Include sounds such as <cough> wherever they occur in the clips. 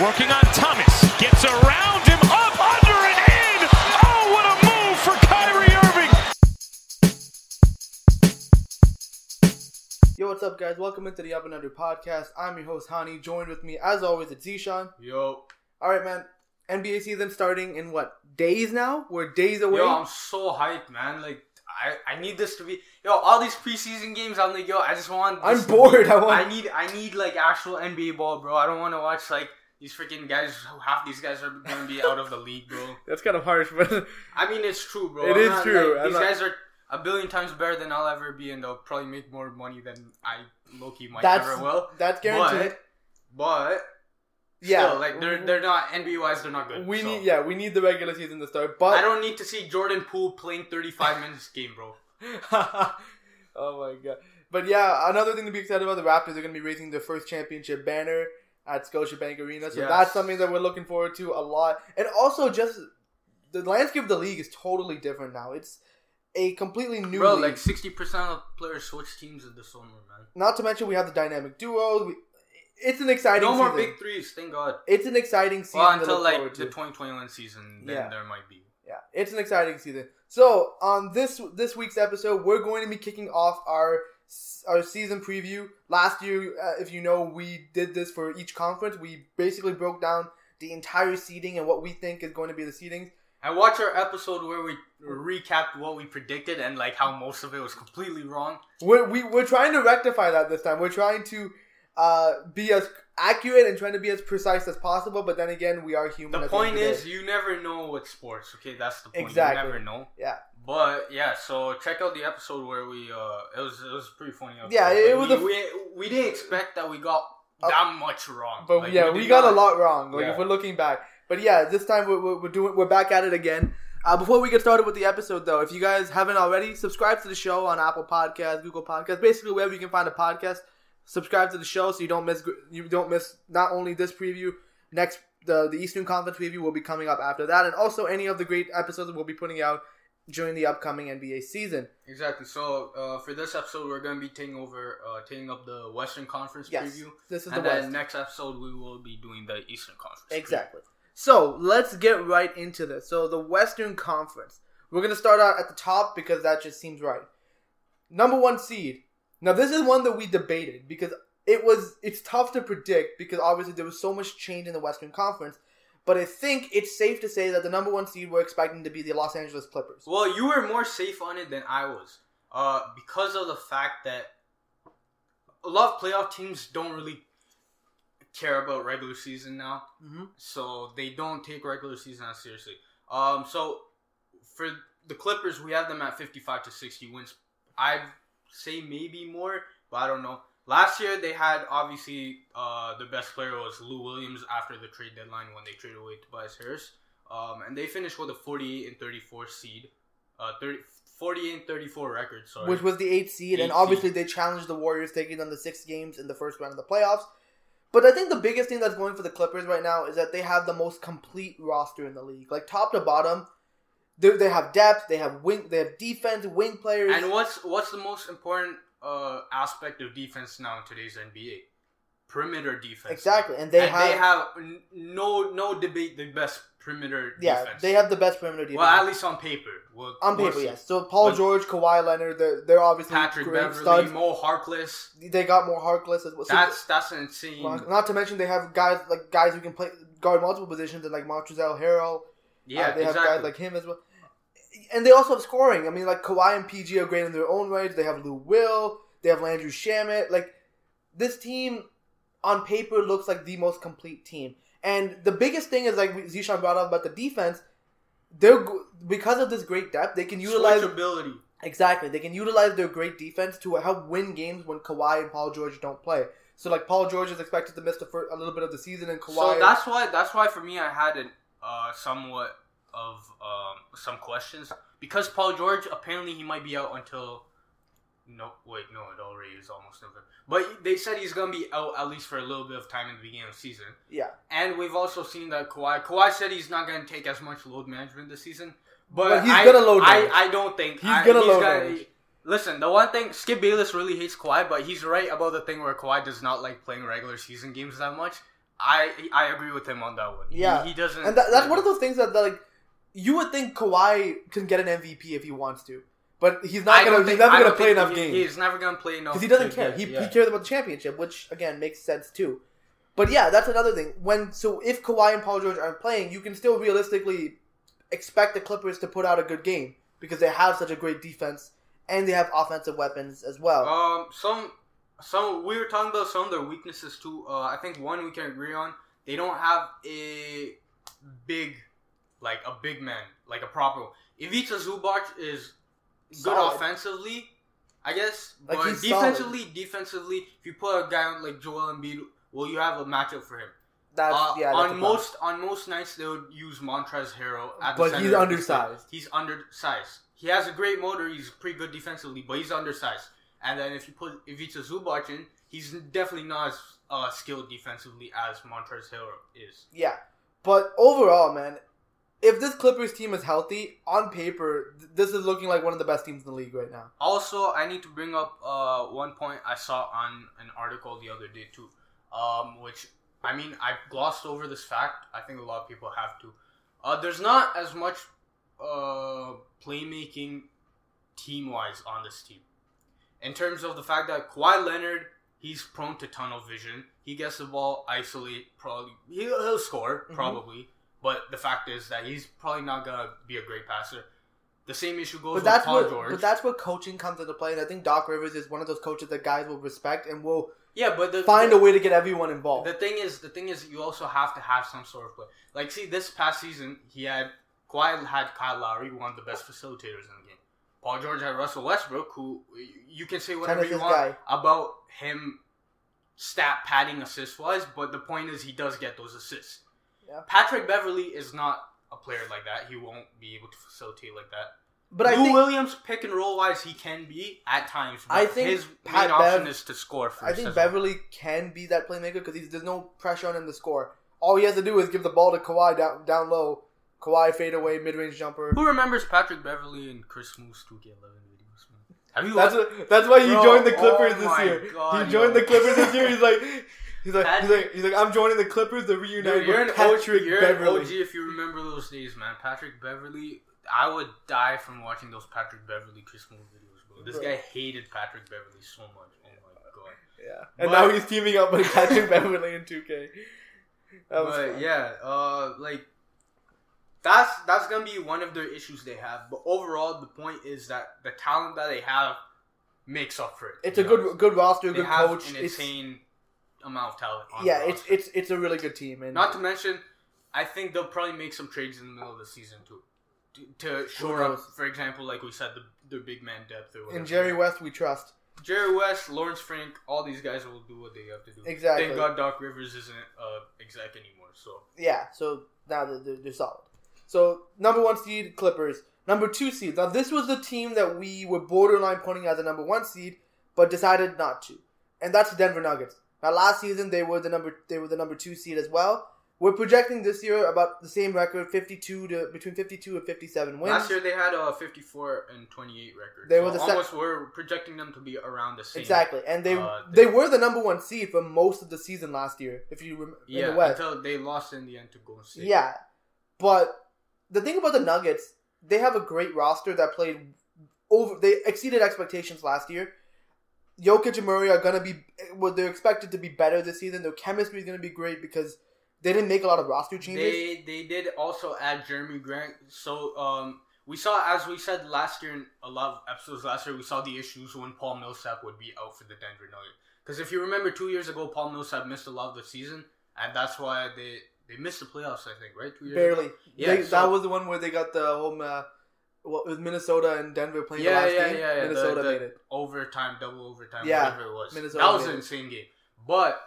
Working on Thomas. Gets around him, up, under, and in. Oh, what a move for Kyrie Irving. Yo, what's up, guys? Welcome into the Up and Under podcast. I'm your host, Hani. Joined with me, as always, it's Zishan. Yo, All right, man. NBA season starting in what days now? We're days away. yo, I'm so hyped, man. Like, I, I need this to be, yo, all these preseason games. I'm like, yo, I just want. I'm this to bored. be- I want- I need, I need like actual NBA ball, bro. I don't want to watch like these freaking guys. Half these guys are gonna be out of the league, bro. <laughs> That's kind of harsh, but I mean, it's true, bro. It I'm is not, true. like, these not- guys are a billion times better than I'll ever be, and they'll probably make more money than I Loki might that's ever will. that's guaranteed. But, but yeah, still, like they're they're not NBA wise, they're not good. we so. need yeah we need the regular season to start. But I don't need to see Jordan Poole playing 35 <laughs> minutes game, bro. <laughs> oh my god. But yeah, another thing to be excited about: the Raptors are going to be raising their first championship banner at Scotiabank Arena. So Yes. that's something that we're looking forward to a lot. And also, just the landscape of the league is totally different now. It's a completely new Bro, league. like 60% of players switch teams in the summer, man. Not to mention, we have the dynamic duos. We, it's an exciting. No more season. big threes, thank God. It's an exciting season. Well, until like the 2021 season, then Yeah. there might be. Yeah, it's an exciting season. So on this this week's episode, we're going to be kicking off our our season preview. Last year, uh, if you know, we did this for each conference. We basically broke down the entire seeding and what we think is going to be the seedings. And watch our episode where we recapped what we predicted and like how most of it was completely wrong. We're we, we're trying to rectify that this time. We're trying to uh, be as accurate and trying to be as precise as possible. But then again, we are human. The point the is, you never know with sports. Okay, that's the point. Exactly. You never know. yeah. But yeah, so check out the episode where we uh, it was it was pretty funny. episode. Yeah, it Like, was we, we, we didn't expect that we got Uh, that much wrong. But Like, yeah, we, did got a lot wrong. Like Yeah. if we're looking back, but yeah, this time we're, we're, we're doing we're back at it again. Uh, before we get started with the episode, though, if you guys haven't already, subscribe to the show on Apple Podcasts, Google Podcasts, basically wherever you can find a podcast. Subscribe to the show so you don't miss you don't miss not only this preview, next the the Eastern Conference preview will be coming up after that, and also any of the great episodes we'll be putting out during the upcoming NBA season. Exactly. So uh, for this episode, we're gonna be taking over, uh, taking up the Western Conference Yes, preview, this is and the then West. next episode we will be doing the Eastern Conference. preview. Exactly. So let's get right into this. So the Western Conference. We're gonna start out at the top because that just seems right. Number one seed. Now this is one that we debated because it was it's tough to predict because obviously there was so much change in the Western Conference. But I think it's safe to say that the number one seed we're expecting to be the Los Angeles Clippers. Well, you were more safe on it than I was, uh, because of the fact that a lot of playoff teams don't really care about regular season now. Mm-hmm. so they don't take regular season as seriously. Um, so for the Clippers, we have them at fifty-five to sixty wins. I'd say maybe more, but I don't know. Last year they had obviously uh, the best player was Lou Williams after the trade deadline when they traded away Tobias Harris, um, and they finished with a forty-eight and thirty-four seed, uh, 30, 48 and thirty-four record. Sorry, which was the eighth seed, and obviously they challenged the Warriors, taking them to six games in the first round of the playoffs. But I think the biggest thing that's going for the Clippers right now is that they have the most complete roster in the league, like top to bottom. They, they have depth, they have wing, they have defense, wing players. And what's what's the most important uh, aspect of defense now in today's NBA? Perimeter defense. exactly, and they and have, they have n- no no debate the best perimeter yeah, defense. they have the best perimeter defense well, at least on paper. We'll, on paper. see. Yes, so Paul But- George, Kawhi Leonard, they're, they're obviously Patrick great Beverley, studs. Mo Harkless. They got Mo Harkless as well. So That's that's insane. Not to mention they have guys like guys who can play guard multiple positions, and like Montrezl Harrell. yeah, Uh, they exactly. have guys like him as well. And they also have scoring. I mean, like Kawhi and PG are great in their own rights. They have Lou Will. They have Landry Shamet. Like this team, on paper, looks like the most complete team. And the biggest thing is like Zishan brought up about the defense. They're because of this great depth, they can utilize Switchability. exactly. They can utilize their great defense to help win games when Kawhi and Paul George don't play. So like Paul George is expected to miss the fir- a little bit of the season, and Kawhi. So that's why that's why for me I had an, uh, somewhat of um, some questions because Paul George apparently he might be out until no wait no it already is almost November but they said he's gonna be out at least for a little bit of time in the beginning of the season yeah. and we've also seen that Kawhi Kawhi said he's not gonna take as much load management this season but, But he's I, gonna load I. I don't think He's I- gonna load manage. Listen, the one thing Skip Bayless really hates Kawhi, but he's right about the thing where Kawhi does not like playing regular season games that much. I I agree with him on that one. He- Yeah. he, doesn't. And that, that's one of those things that, that, like you would think Kawhi can get an MVP if he wants to, but he's not I gonna. don't He's never gonna play enough he- games He's never gonna play enough because he doesn't care. He, yeah. he cares about the championship, which again makes sense too. But yeah, that's another thing. When so if Kawhi and Paul George aren't playing, you can still realistically expect the Clippers to put out a good game because they have such a great defense and they have offensive weapons as well. Um, some, some we were talking about some of their weaknesses too. Uh, I think one we can agree on. They don't have a big, like a big man, like a proper. Ivica Zubac is good Solid. offensively, I guess, Like, but defensively, defensively, if you put a guy like Joel Embiid, well, you have a matchup for him. that's Uh, yeah. That's on most on most nights they would use Montrez Harrell at the But center he's undersized. He's undersized. He has a great motor. He's pretty good defensively, but he's undersized. And then if you put Ivica Zubac in, he's definitely not as uh, skilled defensively as Montrez Harrell is. Yeah, but overall, man, if this Clippers team is healthy on paper, th- this is looking like one of the best teams in the league right now. Also, I need to bring up uh, one point I saw on an article the other day too, um, which I mean I glossed over this fact. I think a lot of people have to. Uh, there's not as much uh, playmaking team wise on this team, in terms of the fact that Kawhi Leonard he's prone to tunnel vision. He gets the ball, isolate, probably he'll, he'll score Mhm. probably. But the fact is that he's probably not gonna be a great passer. The same issue goes But with that's Paul where, George. but that's where coaching comes into play, and I think Doc Rivers is one of those coaches that guys will respect and will Yeah, but the, find the, a way to get everyone involved. The thing is, the thing is, you also have to have some sort of play. Like, see, this past season, he had Kawhi had Kyle Lowry, one of the best facilitators in the game. Paul George had Russell Westbrook, who you can say whatever you want guy. about him, stat padding assist wise, but the point is, he does get those assists. Yeah. Patrick Beverley is not a player like that. He won't be able to facilitate like that. but I Lou think Williams, pick and roll wise, he can be at times. But I think his Pat main option Bev- is to score. For I think. Beverley can be that playmaker because there's no pressure on him to score. All he has to do is give the ball to Kawhi down down low. Kawhi fade away, mid range jumper. Who remembers Patrick Beverley and Chris Smoove 2K11 videos? Have you That's what, that's why he Bro, joined the oh Clippers this year. God, he joined yo. the Clippers this year. He's like, <laughs> he's like, he's like, he's like, I'm joining the Clippers to reunite you're an with OG, Patrick you're an Beverley. OG if you remember those days, man. Patrick Beverley, I would die from watching those Patrick Beverley Christmas videos, bro. This Bro. guy hated Patrick Beverley so much. Oh my god. Yeah, and But- now he's teaming up with Patrick <laughs> Beverley in 2K. That was but fun. yeah, uh, like that's that's gonna be one of their issues they have. But overall, the point is that the talent that they have makes up for it. it's a be good good roster, They good coach. an It's, insane amount of talent. On yeah, the it's it's it's a really good team, and Not to mention, I think they'll probably make some trades in the middle of the season too, to, to shore up, for example, like we said, the their big man depth or whatever. in Jerry West we trust. Jerry West, Lawrence Frank, all these guys will do what they have to do. Exactly. Thank God Doc Rivers isn't uh, exec anymore. So Yeah, so now they're, they're, they're solid. So number one seed Clippers, number two seed. Now this was the team that we were borderline pointing as a number one seed, but decided not to, and that's the Denver Nuggets. Now last season they were the number they were the number two seed as well. We're projecting this year about the same record, fifty-two to between fifty-two and fifty-seven wins. last year they had a 54 and 28 record. They so were the sec- almost we're projecting them to be around the same. Exactly, and they Uh, they, they- were the number one seed for most of the season last year. If you remember, Yeah, the West. until they lost in the end to Golden State. Yeah, but the thing about the Nuggets, they have a great roster that played over. They exceeded expectations last year. Jokic and Murray are gonna be. Well, they're expected to be better this season. Their chemistry is gonna be great because they didn't make a lot of roster changes. They they did also add Jerami Grant. So um, we saw as we said last year in a lot of episodes last year, we saw the issues when Paul Millsap would be out for the Denver Nuggets. Because if you remember, two years ago, Paul Millsap missed a lot of the season, and that's why they they missed the playoffs. I think right, two years Barely. Ago? Yeah, They- so- that was the one where they got the home. Uh, what was Minnesota and Denver playing Yeah, the last yeah, game? yeah, yeah. The- Minnesota the made it. overtime, double overtime, Yeah, whatever it was. Minnesota that was an it. insane game. But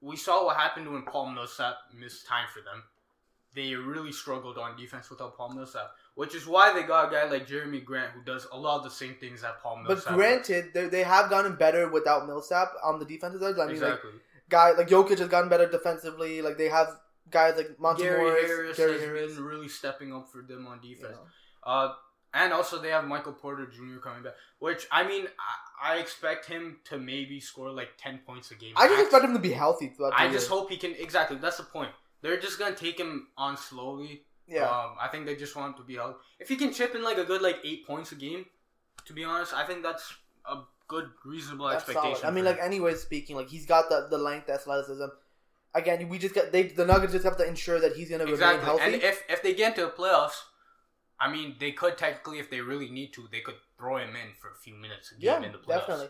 we saw what happened when Paul Millsap missed time for them. They really struggled on defense without Paul Millsap, which is why they got a guy like Jerami Grant who does a lot of the same things that Paul But Millsap. does. granted, they, they have gotten better without Millsap on the defensive side. I mean, like exactly. guy like Jokic has gotten better defensively. Like they have guys like Monte Gary Morris, Harris Gary has Harris. been really stepping up for them on you defense. know. Uh, And also they have Michael Porter Jr. coming back, which I mean I, I expect him to maybe score like ten points a game. I just expect him to be healthy throughout the I just hope he can exactly. That's the point. They're just gonna take him on slowly. Yeah. Um, I think they just want him to be healthy. If he can chip in like a good like eight points a game, to be honest, I think that's a good reasonable That's expectation. solid. I mean, like, anyways speaking, like he's got the the length, athleticism. Again, we just got they the Nuggets just have to ensure that he's gonna exactly. remain healthy. And if if they get into the playoffs, I mean, they could technically, if they really need to, they could throw him in for a few minutes a game yeah, in the playoffs. definitely.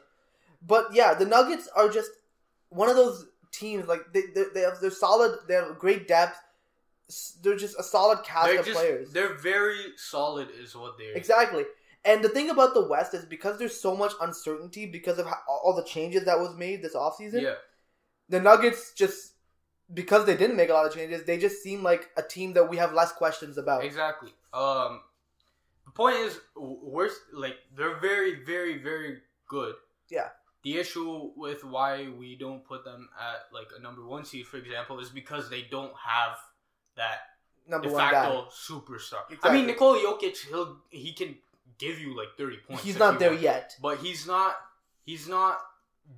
But yeah, the Nuggets are just one of those teams. Like they they, they have they're solid. They have great depth. They're just a solid cast They're of just players. they're very solid, is what they're. Exactly. And the thing about the West is because there's so much uncertainty because of how, all the changes that was made this offseason, Yeah. the Nuggets just because they didn't make a lot of changes, they just seem like a team that we have less questions about. Exactly. Um, the point is, we're like they're very, very, very good. Yeah. The issue with why we don't put them at like a number one seed, for example, is because they don't have that Number de facto superstar. I mean, Nikola Jokic, he'll he can give you like thirty points. He's not he there yet. but he's not. He's not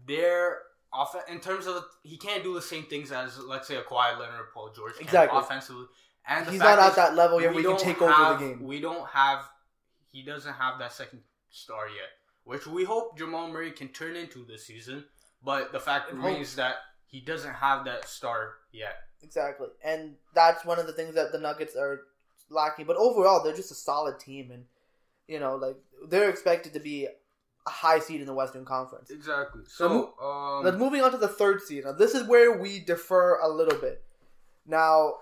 there. Off in terms of he can't do the same things as let's say a Kawhi Leonard or Paul George Exactly. offensively. And He's not at that level yet we he can take have, over the game. We don't have. He doesn't have that second star yet, which we hope Jamal Murray can turn into this season. But the fact remains that he doesn't have that star yet. Exactly. And that's one of the things that the Nuggets are lacking. But overall, they're just a solid team. And, you know, like, they're expected to be a high seed in the Western Conference. Exactly. So, So, um, Let's moving on to the third seed. Now, this is where we defer a little bit. Now,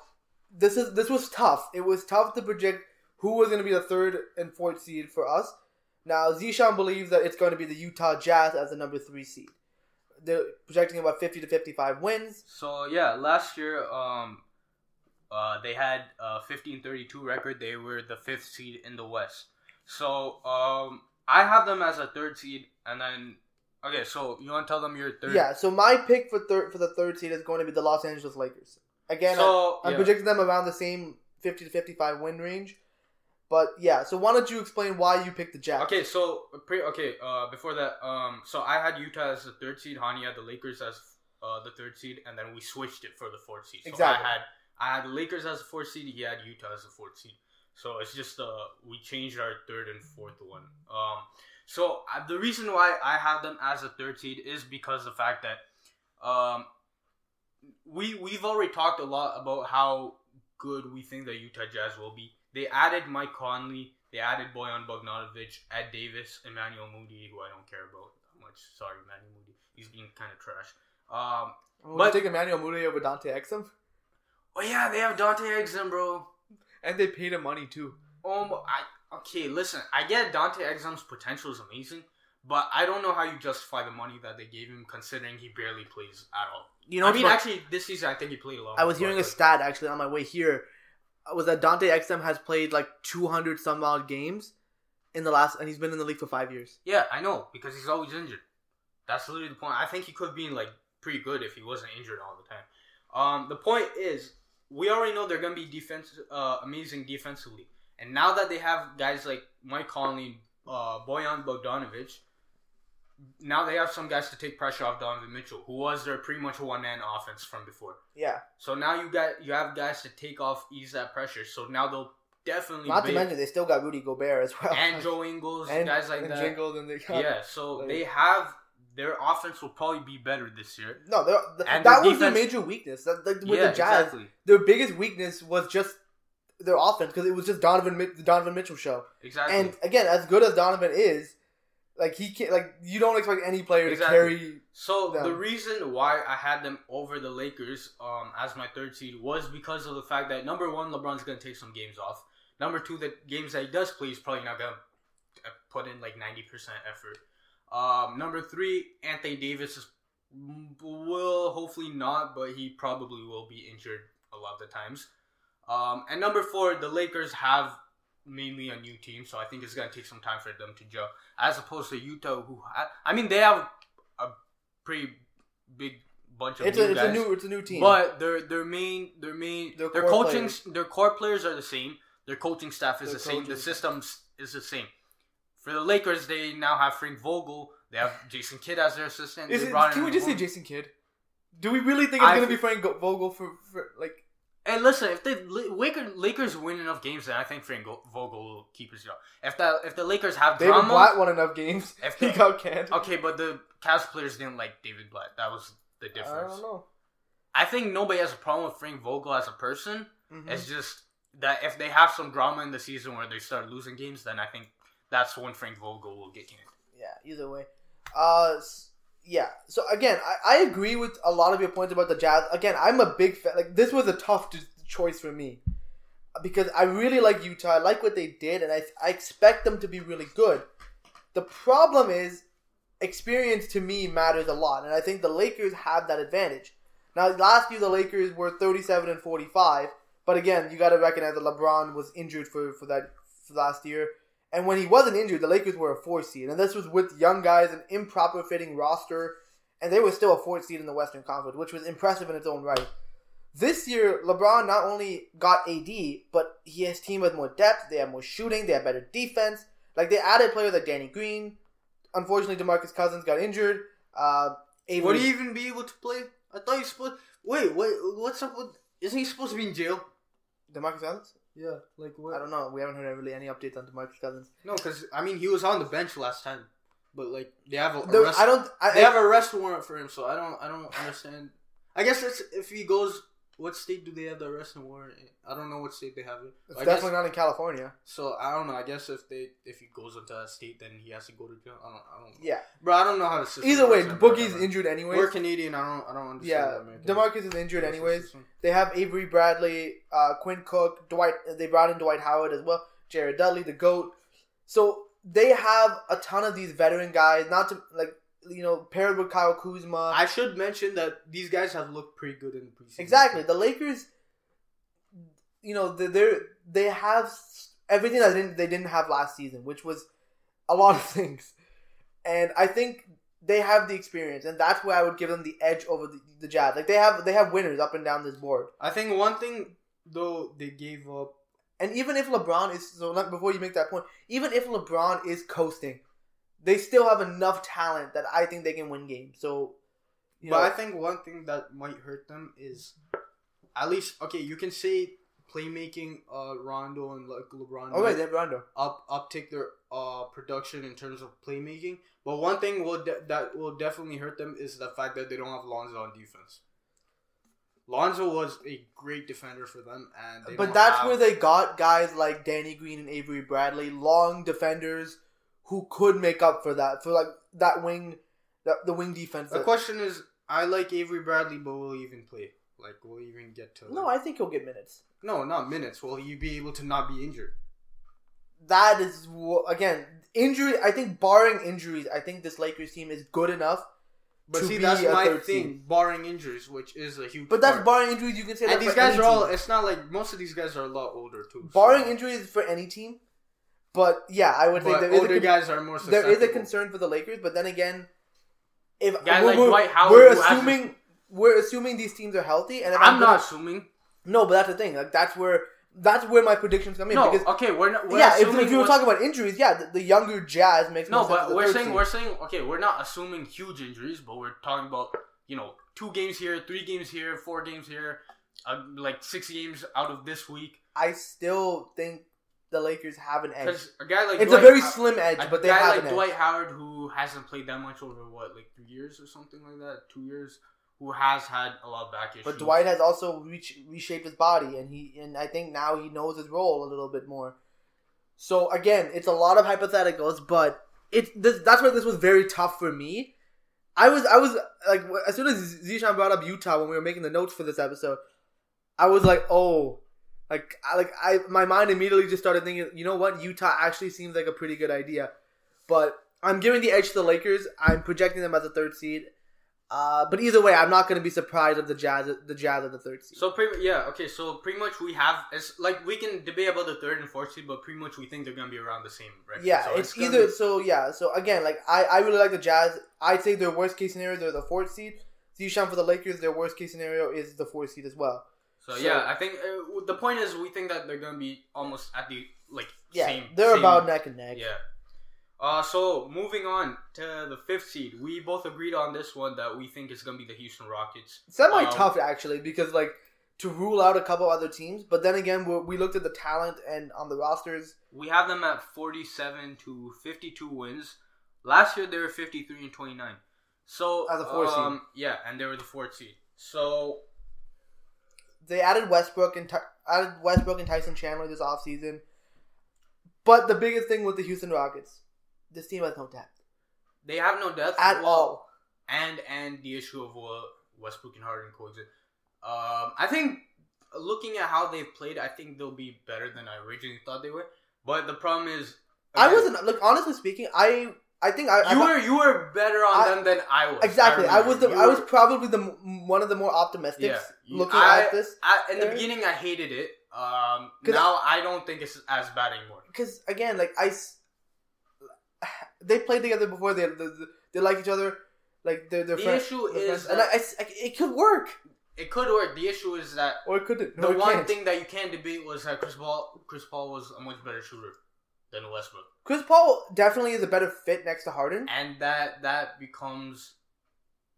this is this was tough. It was tough to predict who was going to be the third and fourth seed for us. Now, Zishan believes that it's going to be the Utah Jazz as the number three seed. They're projecting about fifty to fifty-five wins. So yeah, last year um uh they had a 15-32 record. They were the fifth seed in the West. So um I have them as a third seed and then okay, so you want to tell them your third Yeah. So my pick for third for the third seed is going to be the Los Angeles Lakers. Again, So I'm yeah. projecting them around the same fifty to fifty-five win range. But yeah, so why don't you explain why you picked the Jazz? Okay, so pre- okay, uh, before that, um, so I had Utah as the third seed. Hani had the Lakers as uh, the third seed, and then we switched it for the fourth seed. So Exactly. I had I had the Lakers as the fourth seed. He had Utah as the fourth seed. So it's just uh, we changed our third and fourth one. Um, so uh, the reason why I have them as a third seed is because the fact that um, we we've already talked a lot about how good we think the Utah Jazz will be. They added Mike Conley. They added Bojan Bogdanovic, Ed Davis, Emmanuel Mudiay, who I don't care about that much. Sorry, Emmanuel Mudiay. He's being kind of trash. Um, Would But- take Emmanuel Mudiay over Dante Exum? oh yeah, they have Dante Exum, bro. And they paid him money too. Um, I okay. Listen, I get Dante Exum's potential is amazing, but I don't know how you justify the money that they gave him, considering he barely plays at all. You know, what I mean, fun- actually, this season I think he played a lot. I was but, hearing a stat actually on my way here. uh, Was that Dante Exum has played like 200 some odd games in the last, and he's been in the league for five years. Yeah, I know because he's always injured. That's literally the point. I think he could have been like pretty good if he wasn't injured all the time. Um, the point is, we already know they're gonna be defense, uh, amazing defensively, and now that they have guys like Mike Conley, uh, Bojan Bogdanovic, now they have some guys to take pressure off Donovan Mitchell, who was their pretty much one man offense from before. Yeah. So now you got you have guys to take off, ease that pressure. So now they'll definitely Not to mention they still got Rudy Gobert as well. and Joe Ingles, <laughs> and, guys like and that. Jingles and they got, Yeah, so Like- they have their offense will probably be better this year. No, they're- And that their was their defense- major weakness. That, like, with yeah, the Jazz, exactly, their biggest weakness was just their offense because it was just Donovan the Donovan Mitchell show. exactly. And again, as good as Donovan is, like he can't like you don't expect any player Exactly. to carry. so them. the reason why I had them over the Lakers um, as my third seed was because of the fact that number one, LeBron's gonna take some games off. Number two, the games that he does play, he's probably not gonna uh, put in like ninety percent effort. Um, number three, Anthony Davis is will hopefully not, but he probably will be injured a lot of the times. Um, and number four, the Lakers have mainly a new team, so I think it's gonna take some time for them to gel. As opposed to Utah, who ha- I mean, they have a pretty big bunch of It's new a it's guys, a new it's a new team. but their their main their main Their their, coaching players. their core players are the same. Their coaching staff is Their the same. The systems is the same. For the Lakers, they now have Frank Vogel. They have Jason Kidd as their assistant. Is They it, can we just say Jason Kidd? Do we really think it's I gonna be Frank Vogel for, for like? And listen, if the Lakers, Lakers win enough games, then I think Frank Vogel will keep his job. If the if the Lakers have David drama, Blatt won enough games. If <laughs> he got canned. okay, but the Cavs players didn't like David Blatt. That was the difference. I don't know. I think nobody has a problem with Frank Vogel as a person. Mhm. It's just that if they have some drama in the season where they start losing games, then I think that's when Frank Vogel will get canned. Yeah, either way. Uh, yeah. So again, I, I agree with a lot of your points about the Jazz. Again, I'm a big fan. Like this was a tough choice for me because I really like Utah. I like what they did, and I I expect them to be really good. The problem is experience to me matters a lot, and I think the Lakers have that advantage. Now, last year the Lakers were 37 and 45, but again, you got to recognize that LeBron was injured for for that for last year. And when he wasn't injured, the Lakers were a four seed, and this was with young guys, an improper fitting roster, and they were still a fourth seed in the Western Conference, which was impressive in its own right. This year, LeBron not only got AD, but he his team has more depth. They have more shooting. They have better defense. Like they added players like Danny Green. Unfortunately, Demarcus Cousins got injured. Uh, Avery, Would he even be able to play? I thought he supposed. Wait, wait, what's up with? Isn't he supposed to be in jail? Demarcus Cousins? Yeah, like I don't know. We haven't heard really any updates on Demarcus Cousins. No, because I mean he was on the bench last time, but like they have a There- arrest. I don't. I, they have a arrest warrant for him, so I don't. I don't understand. I guess it's if he goes. What state do they have the arrest warrant? in? I don't know what state they have it. it's I definitely guess, not in California. so I don't know. I guess if they if he goes into a state, then he has to go to jail. I don't. I don't. Know. Yeah. Bro, I don't know how the system. Either way, Boogie's injured anyways. We're Canadian. I don't. I don't understand. Yeah, that Demarcus is injured anyways. They have Avery Bradley, uh, Quinn Cook, Dwight. They brought in Dwight Howard as well. Jared Dudley, the goat. So they have a ton of these veteran guys. Not to like you know paired with Kyle Kuzma. I should mention that these guys have looked pretty good in the preseason. exactly. The Lakers. You know they they're, they have everything that they didn't, they didn't have last season, which was a lot of <laughs> things, and I think they have the experience, and that's where I would give them the edge over the, the Jazz. Like they have they have winners up and down this board. I think one thing though they gave up. And even if LeBron is so, like, before you make that point, even if LeBron is coasting, they still have enough talent that I think they can win games. So, but know, I think one thing that might hurt them is at least okay. You can say playmaking, uh, Rondo and like LeBron. oh they Rondo. up uptick their uh production in terms of playmaking. But one thing will de- that will definitely hurt them is the fact that they don't have Lonzo on defense. Lonzo was a great defender for them, and they But that's have- where they got guys like Danny Green and Avery Bradley, long defenders who could make up for that for like that wing, that the wing defense. The that- question is, I like Avery Bradley, but will he even play? Like, will he even get to? no, I think he'll get minutes. no, not minutes. Will he be able to not be injured? That is again injury. I think barring injuries, I think this Lakers team is good enough. But to see, be that's a my third thing. seed. Barring injuries, which is a huge. But that's part. barring injuries. You can say that And these guys are all. team. It's not like most of these guys are a lot older too. so- barring injuries for any team. But yeah, I would think But there is, a older guys are more. there is a concern for the Lakers. But then again, if Guys we're, like Dwight Howard we're assuming we're assuming these teams are healthy, and if I'm gonna- not assuming. No, but that's the thing. Like that's where that's where my predictions come in. No, because okay, we're not. We're yeah, if, if you were talking about injuries, yeah, the, the younger Jazz makes No, more sense but we're saying seed. we're saying okay, we're not assuming huge injuries, but we're talking about you know two games here, three games here, four games here, uh, like six games out of this week. I still think the Lakers have an edge. A guy like It's Dwight a very How- slim edge, a but they guy have like an edge. Dwight Howard who hasn't played that much over what like three years or something like that, two years, who has had a lot of back issues. But Dwight has also reach, reshaped his body, and he and I think now he knows his role a little bit more. So again, it's a lot of hypotheticals, but it's this, that's where this was very tough for me. I was I was like as soon as Zishan brought up Utah when we were making the notes for this episode, I was like, oh, like I like I my mind immediately just started thinking, you know what, Utah actually seems like a pretty good idea, but I'm giving the edge to the Lakers. I'm projecting them as a third seed. Uh, but either way, I'm not going to be surprised if the Jazz, the Jazz, are the third seed. So pretty yeah okay so pretty much we have it's like we can debate about the third and fourth seed, but pretty much we think they're gonna be around the same record. Yeah, So it's, gonna either be- so. Yeah, so again, like I, I really like the Jazz. I'd say their worst case scenario they're the fourth seed. Zishan for the Lakers, their worst case scenario is the fourth seed as well. So, So- yeah, I think uh, the point is we think that they're gonna be almost at the like Yeah, same. they're same- about neck and neck. Yeah. Uh, so moving on to the fifth seed, we both agreed on this one that we think is gonna be the Houston Rockets. Semi Um, tough actually because like to rule out a couple other teams, but then again we, we looked at the talent and on the rosters. We have them at forty-seven to fifty-two wins. Last year they were fifty-three and twenty-nine. So As a fourth seed. um, yeah, and they were the fourth seed. So They added Westbrook and added Westbrook and Tyson Chandler this offseason. But the biggest thing with the Houston Rockets, this team has no depth they have no depth at Well, all. and and the issue of uh, Westbrook and Harden coexist. Um, I think looking at how they've played, I think they'll be better than I originally thought they were. But the problem is, I wasn't look honestly speaking. I I think I, I You thought- were you were better on I- them than I was. exactly. I, remember. was the You I was were- probably the one of the more optimistic yeah. Looking I- at this I, in the beginning, I hated it. Um, 'Cause now I don't think it's as bad anymore. because again, like I, s- <sighs> they played together before. They they, they like each other. Like they're, they're The friends- issue they're is friends. and I, that- I s- I- it could work It could work. The issue is that or it couldn't. the it one can't. thing that you can't debate was that Chris Paul Chris Paul was a much better shooter than Westbrook. Chris Paul definitely is a better fit next to Harden. and that that becomes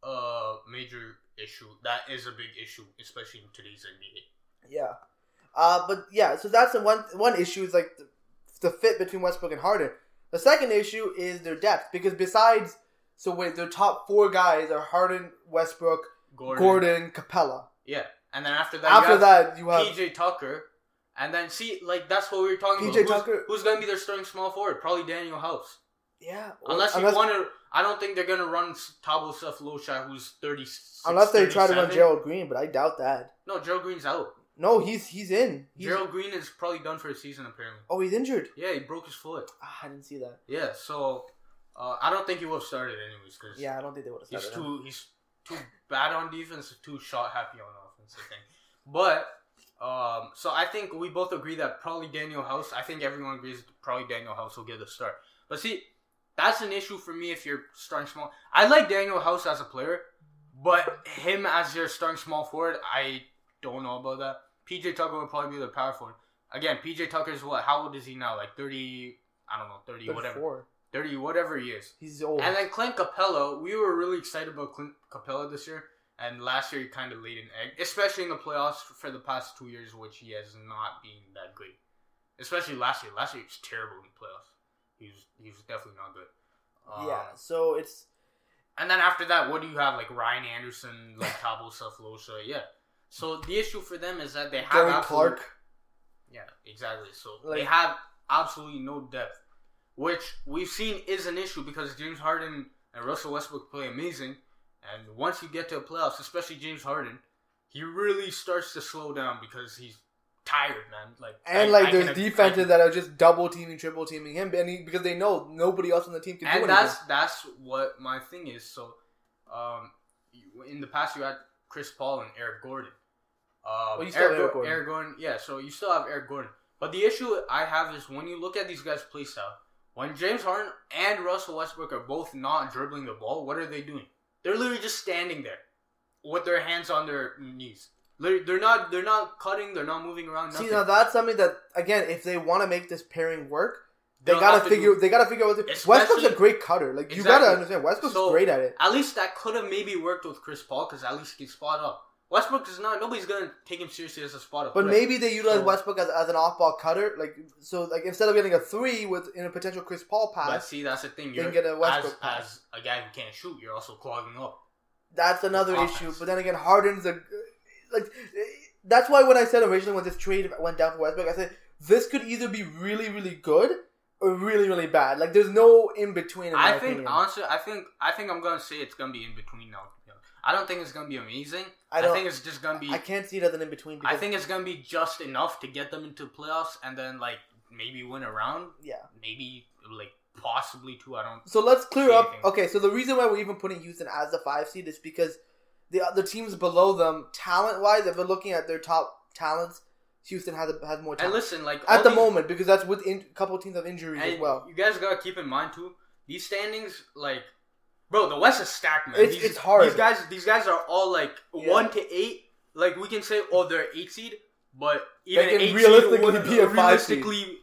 a major issue. That is a big issue, especially in today's NBA. Yeah. Uh, but yeah, so that's the one one issue is like the, the fit between Westbrook and Harden. The second issue is their depth because besides, so wait, their top four guys are Harden, Westbrook, Gordon, Gordon, Capela. yeah, and then after that, After you have that, you have PJ Tucker, and then see, like that's what we were talking PJ about. Who's, Tucker- who's going to be their starting small forward? Probably Danuel House. yeah, or- Unless you want to, I don't think they're going to run Thabo Sefolosha, who's thirty. unless they try to run Gerald Green, but I doubt that. No, Gerald Green's out. No, he's he's in. He's, Gerald Green is probably done for a season apparently. oh, he's injured. Yeah, he broke his foot. Ah, I didn't see that. Yeah, so uh, I don't think he would have started anyways because Yeah, I don't think they would have He's started. him. too he's too bad on defense, too shot happy on offense. I think, but um, so I think we both agree that probably Danuel House. I think everyone agrees probably Danuel House will get the start. But see, that's an issue for me if you're starting small. I like Danuel House as a player, but him as your starting small forward, I don't know about that. PJ Tucker would probably be the power forward. Again, PJ Tucker is what? How old is he now? Like thirty? I don't know, thirty, whatever, thirty, whatever he is. He's old. And then Clint Capela, we were really excited about Clint Capela this year. And last year he kind of laid an egg, especially in the playoffs for the past two years, which he has not been that great. Especially last year. Last year he was terrible in the playoffs. He was he was definitely not good. Um, yeah, so it's And then after that, what do you have? Like Ryan Anderson, like <laughs> Thabo Sefolosha, yeah. So the issue for them is that they have Gary absolute- Clark. yeah, exactly. So Like- they have absolutely no depth, which we've seen is an issue because James Harden and Russell Westbrook play amazing, and once you get to the playoffs, especially James Harden, he really starts to slow down because he's tired, man. Like And I- like I there's can- defenses can- that are just double teaming, triple teaming him, and he, because they know nobody else on the team can do it. anything. that's that's what my thing is. So, um, in the past you had Chris Paul and Eric Gordon. Um, Well, you still have Eric, Eric Gordon. Eric Gordon, yeah. So you still have Eric Gordon, but the issue I have is when you look at these guys' play style. When James Harden and Russell Westbrook are both not dribbling the ball, what are they doing? They're literally just standing there with their hands on their knees. They're they're not they're not cutting. They're not moving around. See now that's something that again, if they want to make this pairing work, they They'll gotta to figure. do- they gotta figure out. What to, Especially- Westbrook's a great cutter. Like you gotta understand, Westbrook's So- great at it. At least that could have maybe worked with Chris Paul because at least he can spot up. Westbrook is not. Nobody's gonna take him seriously as a spot up. But threat. maybe they utilize So- Westbrook as, as an off-ball cutter. Like so, like instead of getting a three with in a potential Chris Paul pass. But see, that's the thing. You're, get a as, Westbrook pass. as a guy who can't shoot, you're also clogging up. that's another issue. But then again, Harden's a like. That's why when I said originally when this trade went down for Westbrook, I said this could either be really, really good or really, really bad. Like there's no in between. In I think opinion. honestly, I think I think I'm gonna say it's gonna be in between now. To be honest. I don't think it's gonna be amazing. I I, don't- think it's just gonna be. I can't see it as an in between. I think it's gonna be just enough to get them into playoffs and then like maybe win a round, yeah. maybe like possibly two. I don't. So let's clear up. anything. Okay, so the reason why we're even putting Houston as the five seed is because the the teams below them, talent wise, if we're looking at their top talents, Houston has a, has more And talent listen, like at the these- moment because that's with a couple teams have injuries as well. you guys gotta keep in mind too. These standings, like, bro, the West is stacked, man. It's- these, it's hard. These guys, these guys are all like Yeah. one to eight. Like we can say, oh, they're eight seed, but even eight realistically seed would be a five seed. realistically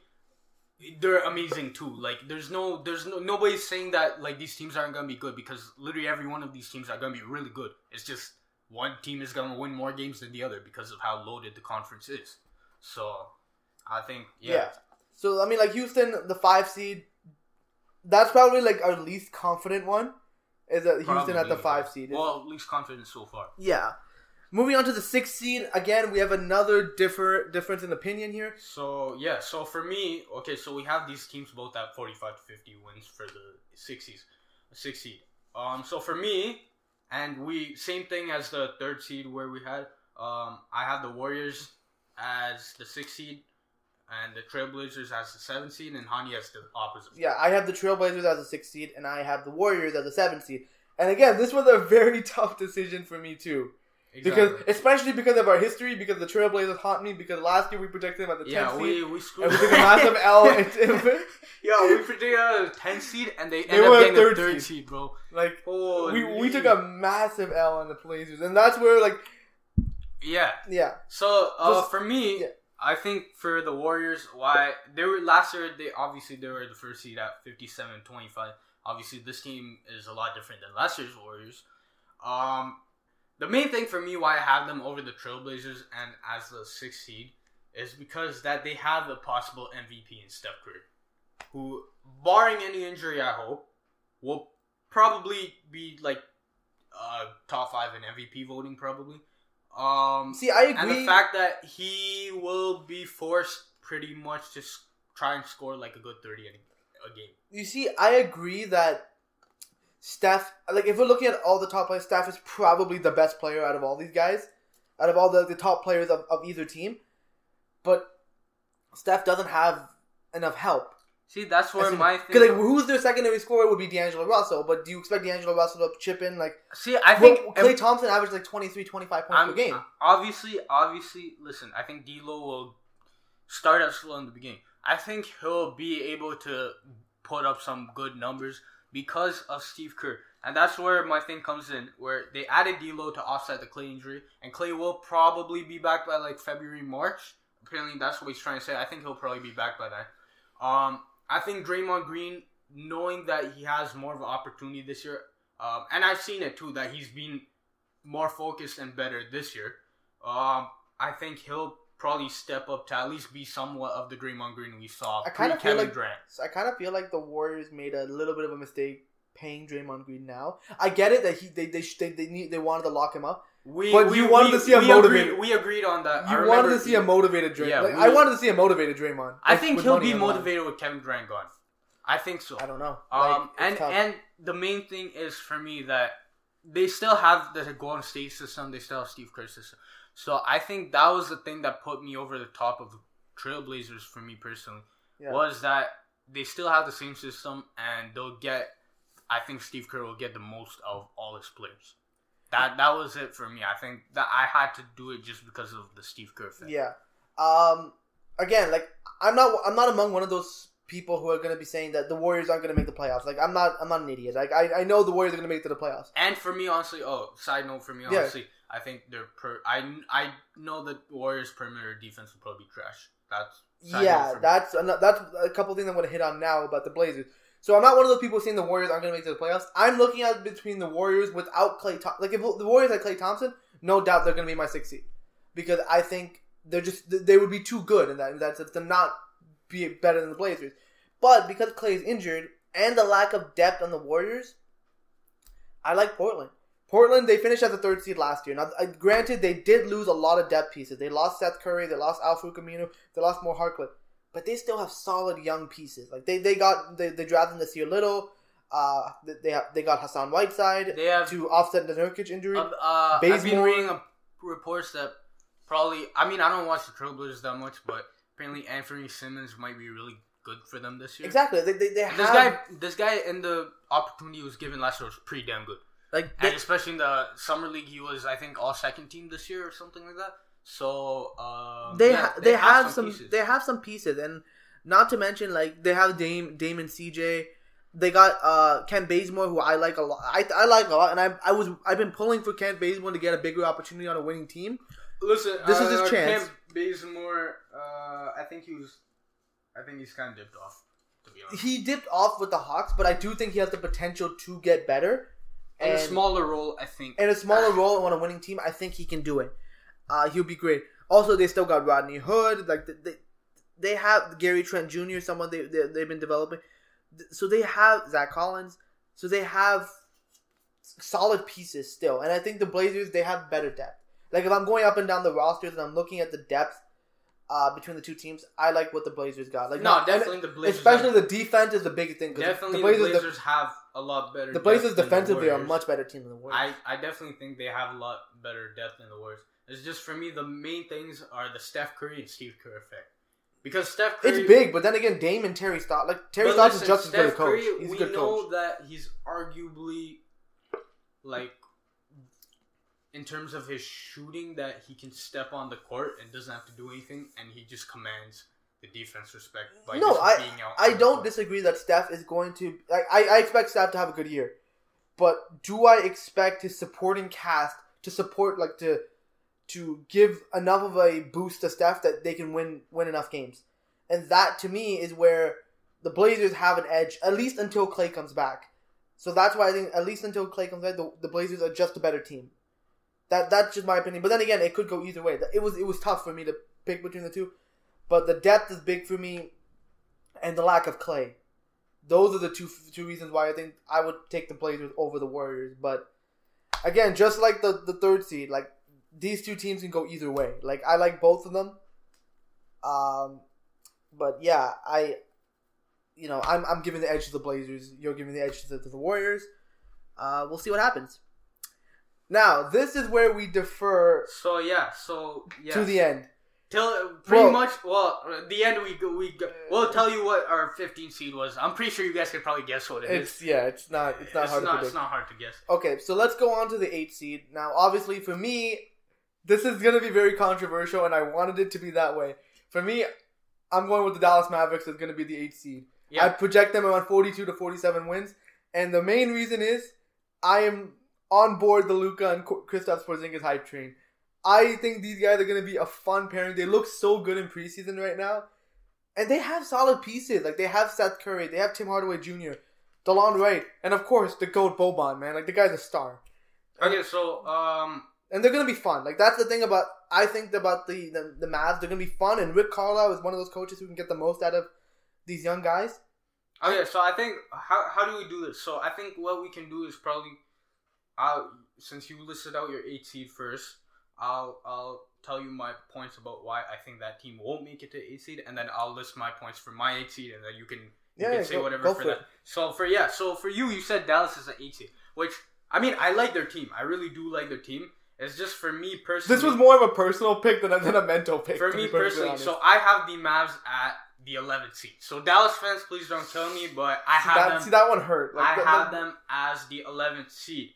they're amazing too. Like there's no there's no nobody's saying that like these teams aren't gonna be good because literally every one of these teams are gonna be really good. It's just one team is gonna win more games than the other because of how loaded the conference is. So I think yeah. Yeah. So I mean, like Houston, the five seed. That's probably like our least confident one. Is that Houston at the five seed? Well, at least confident so far. yeah. Moving on to the sixth seed. Again, we have another differ difference in opinion here. So yeah, so for me, okay, so we have these teams both at forty-five to fifty wins for the sixties, six seed. Um, so for me, and we same thing as the third seed where we had. Um, I have the Warriors as the six seed, and the Trailblazers as the seven seed, and Hani as the opposite. Yeah, I have the Trailblazers as the six seed, and I have the Warriors as the seven seed. And again, this was a very <laughs> tough decision for me too, because especially because of our history, because the Trailblazers haunt me. Because last year we predicted them at the yeah, tenth we seed, we and screwed. we took a massive <laughs> L. <laughs> yeah, we predicted a ten seed, and they, They ended up getting third a third seed. seed, bro. like Holy. we we took a massive L on the Blazers, and that's where like yeah. yeah So uh, Just- for me, yeah. I think for the Warriors, why they were last year, they obviously they were the first seed at 57-25. Obviously, this team is a lot different than last year's Warriors. Um, the main thing for me why I have them over the Trailblazers and as the sixth seed is because that they have a possible MVP in Steph Curry, who, barring any injury, I hope, will probably be like uh, top five in MVP voting probably. Um, see I agree. and the fact that he will be forced pretty much to try and score like a good 30 in a game. you see, I agree that Steph, like if we're looking at all the top players, Steph is probably the best player out of all these guys, out of all the, the top players of, of either team. But Steph doesn't have enough help. See, that's where my thing. Because like, who's their secondary scorer would be D'Angelo Russell, but do you expect D'Angelo Russell to chip in like? See, I think Well, Klay Thompson averaged like 23, 25 points I'm, per game. Obviously, obviously, listen. I think D'Lo will start out slow in the beginning. I think he'll be able to put up some good numbers because of Steve Kerr, and that's where my thing comes in. Where they added D'Lo to offset the Klay injury, and Klay will probably be back by like February, March. Apparently, that's what he's trying to say. I think he'll probably be back by then. Um, I think Draymond Green, knowing that he has more of an opportunity this year, um, and I've seen it too that he's been more focused and better this year. Um, I think he'll probably step up to at least be somewhat of the Draymond Green we saw I kinda feel Kevin like- Durant. I kind of feel like the Warriors made a little bit of a mistake paying Draymond Green now. I get it that he they they they, they, need, they wanted to lock him up. We, But we, you wanted we- to see a motivated- Agreed, we agreed on that. I You wanted to see a motivated Draymond. Yeah, like, I wanted to see a motivated Draymond. I think he'll be motivated with Kevin Durant gone. I think so. I don't know. Um, Like, and tough. and the main thing is for me that they still have the Golden State system. They still have Steve Kerr system. So I think that was the thing that put me over the top of the Trailblazers for me personally. Yeah. Was that they still have the same system and they'll get. I think Steve Kerr will get the most of all his players. That that was it for me. I think that I had to do it just because of the Steve Kerr thing. Yeah. Um. Again, like I'm not. I'm not among one of those people who are going to be saying that the Warriors aren't going to make the playoffs. Like I'm not. I'm not an idiot. Like I, I know the Warriors are going to make it to the playoffs. And for me, honestly, oh, side note for me, Yeah. honestly, I think they're per. I I know that Warriors perimeter defense will probably be trash. That's yeah, that's ano- that's a couple things I'm going to hit on now about the Blazers. So I'm not one of those people saying the Warriors aren't going to make it to the playoffs. I'm looking at between the Warriors without Klay. Thom- like if the Warriors had Klay Thompson, no doubt they're going to be my sixth seed because I think they're just they would be too good in that in that sense to not be better than the Blazers. But because Klay is injured and the lack of depth on the Warriors, I like Portland. Portland, they finished as the third seed last year. Now, granted, they did lose a lot of depth pieces. They lost Seth Curry, they lost Al-Farouq Aminu, they lost Mo Harkless, but they still have solid young pieces. Like they, they got they, they drafted Nassir Little. Uh, they- they have, they got Hassan Whiteside They have- to offset the Nurkic injury. Uh, uh, I've been reading a, reports that probably. I mean, I don't watch the Trailblazers that much, but apparently Anfernee Simons might be really good for them this year. exactly, they, they, they And have This guy, this guy, in the opportunity he was given last year was pretty damn good. like And they, especially in the summer league, he was I think all second team this year or something like that. So um, they yeah, ha- they, have, some, pieces. they have some pieces and not to mention like they have Dame Damon CJ they got uh Kent Bazemore who I like a lot I, I like a lot and I I was I've been pulling for Kent Bazemore to get a bigger opportunity on a winning team Listen, This is his uh, chance. Cam Bazemore, uh, I think he was I think he's kind of dipped off. To be honest, He dipped off with the Hawks, but I do think he has the potential to get better. in a smaller role, I think. in a smaller <sighs> role on a winning team, I think he can do it. Uh, he'll be great. Also, they still got Rodney Hood. Like they, they, have Gary Trent Jr., someone they, they they've been developing. So they have Zach Collins. So they have solid pieces still, and I think the Blazers they have better depth. Like if I'm going up and down the rosters and I'm looking at the depth uh, between the two teams, I like what the Blazers got. Like no, definitely the Blazers. especially have, the defense is the big thing. definitely the Blazers, the Blazers have a lot better. the, the Blazers than the defensively are a much better team than the Warriors. I, I definitely think they have a lot better depth than the Warriors. It's just for me the main things are the Steph Curry and Steve Kerr effect. Because Steph Curry It's big, but then again, Dame and Terry Stotts, like Terry listen, is just as good a coach. Curry, He's a we good know that he's arguably like in terms of his shooting that he can step on the court and doesn't have to do anything and he just commands the defense respect by No, just I being out I don't court. disagree that Steph is going to. Like, I I expect Steph to have a good year, but do I expect his supporting cast to support like to to give enough of a boost to Steph that they can win win enough games? And that to me is where the Blazers have an edge at least until Klay comes back. So that's why I think at least until Klay comes back, the, the Blazers are just a better team. That that's just my opinion. But then again, it could go either way. It was it was tough for me to pick between the two, but the depth is big for me, and the lack of Klay. Those are the two two reasons why I think I would take the Blazers over the Warriors. But again, just like the the third seed, like these two teams can go either way. Like I like both of them. Um, but yeah, I, you know, I'm I'm giving the edge to the Blazers. You're giving the edge to the, to the Warriors. Uh, we'll see what happens. Now, this is where we defer So yeah, so yeah. to the end. Till pretty Well- much, well, the end we we we'll tell you what our 15 seed was. I'm pretty sure you guys could probably guess what it is. It's yeah, it's not it's not hard to predict. It's not hard to guess. Okay, so let's go on to the eight seed. Now, obviously, for me, this is going to be very controversial, and I wanted it to be that way. For me, I'm going with the Dallas Mavericks as going to be the eight seed. I project them around 42 to 47 wins, and the main reason is I am on board the Luka and Kristaps Porzingis hype train. I think these guys are going to be a fun pairing. They look so good in preseason right now, and they have solid pieces. Like they have Seth Curry, they have Tim Hardaway Jr., DeLon Wright, and of course the goat Boban man. Like the guy's a star, okay, so um, and they're going to be fun. Like that's the thing about I think about the the, the Mavs. They're going to be fun, and Rick Carlisle is one of those coaches who can get the most out of these young guys. Oh, okay, so I think how how do we do this? So I think what we can do is probably, I'll since you listed out your eight seed first, I'll I'll tell you my points about why I think that team won't make it to eight seed, and then I'll list my points for my eight seed, and then you can you Yeah, can yeah, say go- whatever go for for that. it. So for yeah, so for you, you said Dallas is an eight seed, which I mean I like their team. I really do like their team. It's just for me personally. This was more of a personal pick than a, than a mental pick. for me personally. honest. So I have the Mavs at the 11th seed. So Dallas fans, please don't kill me, but I have that, them. see that one hurt. Like, I that- have that- them as the 11th seed.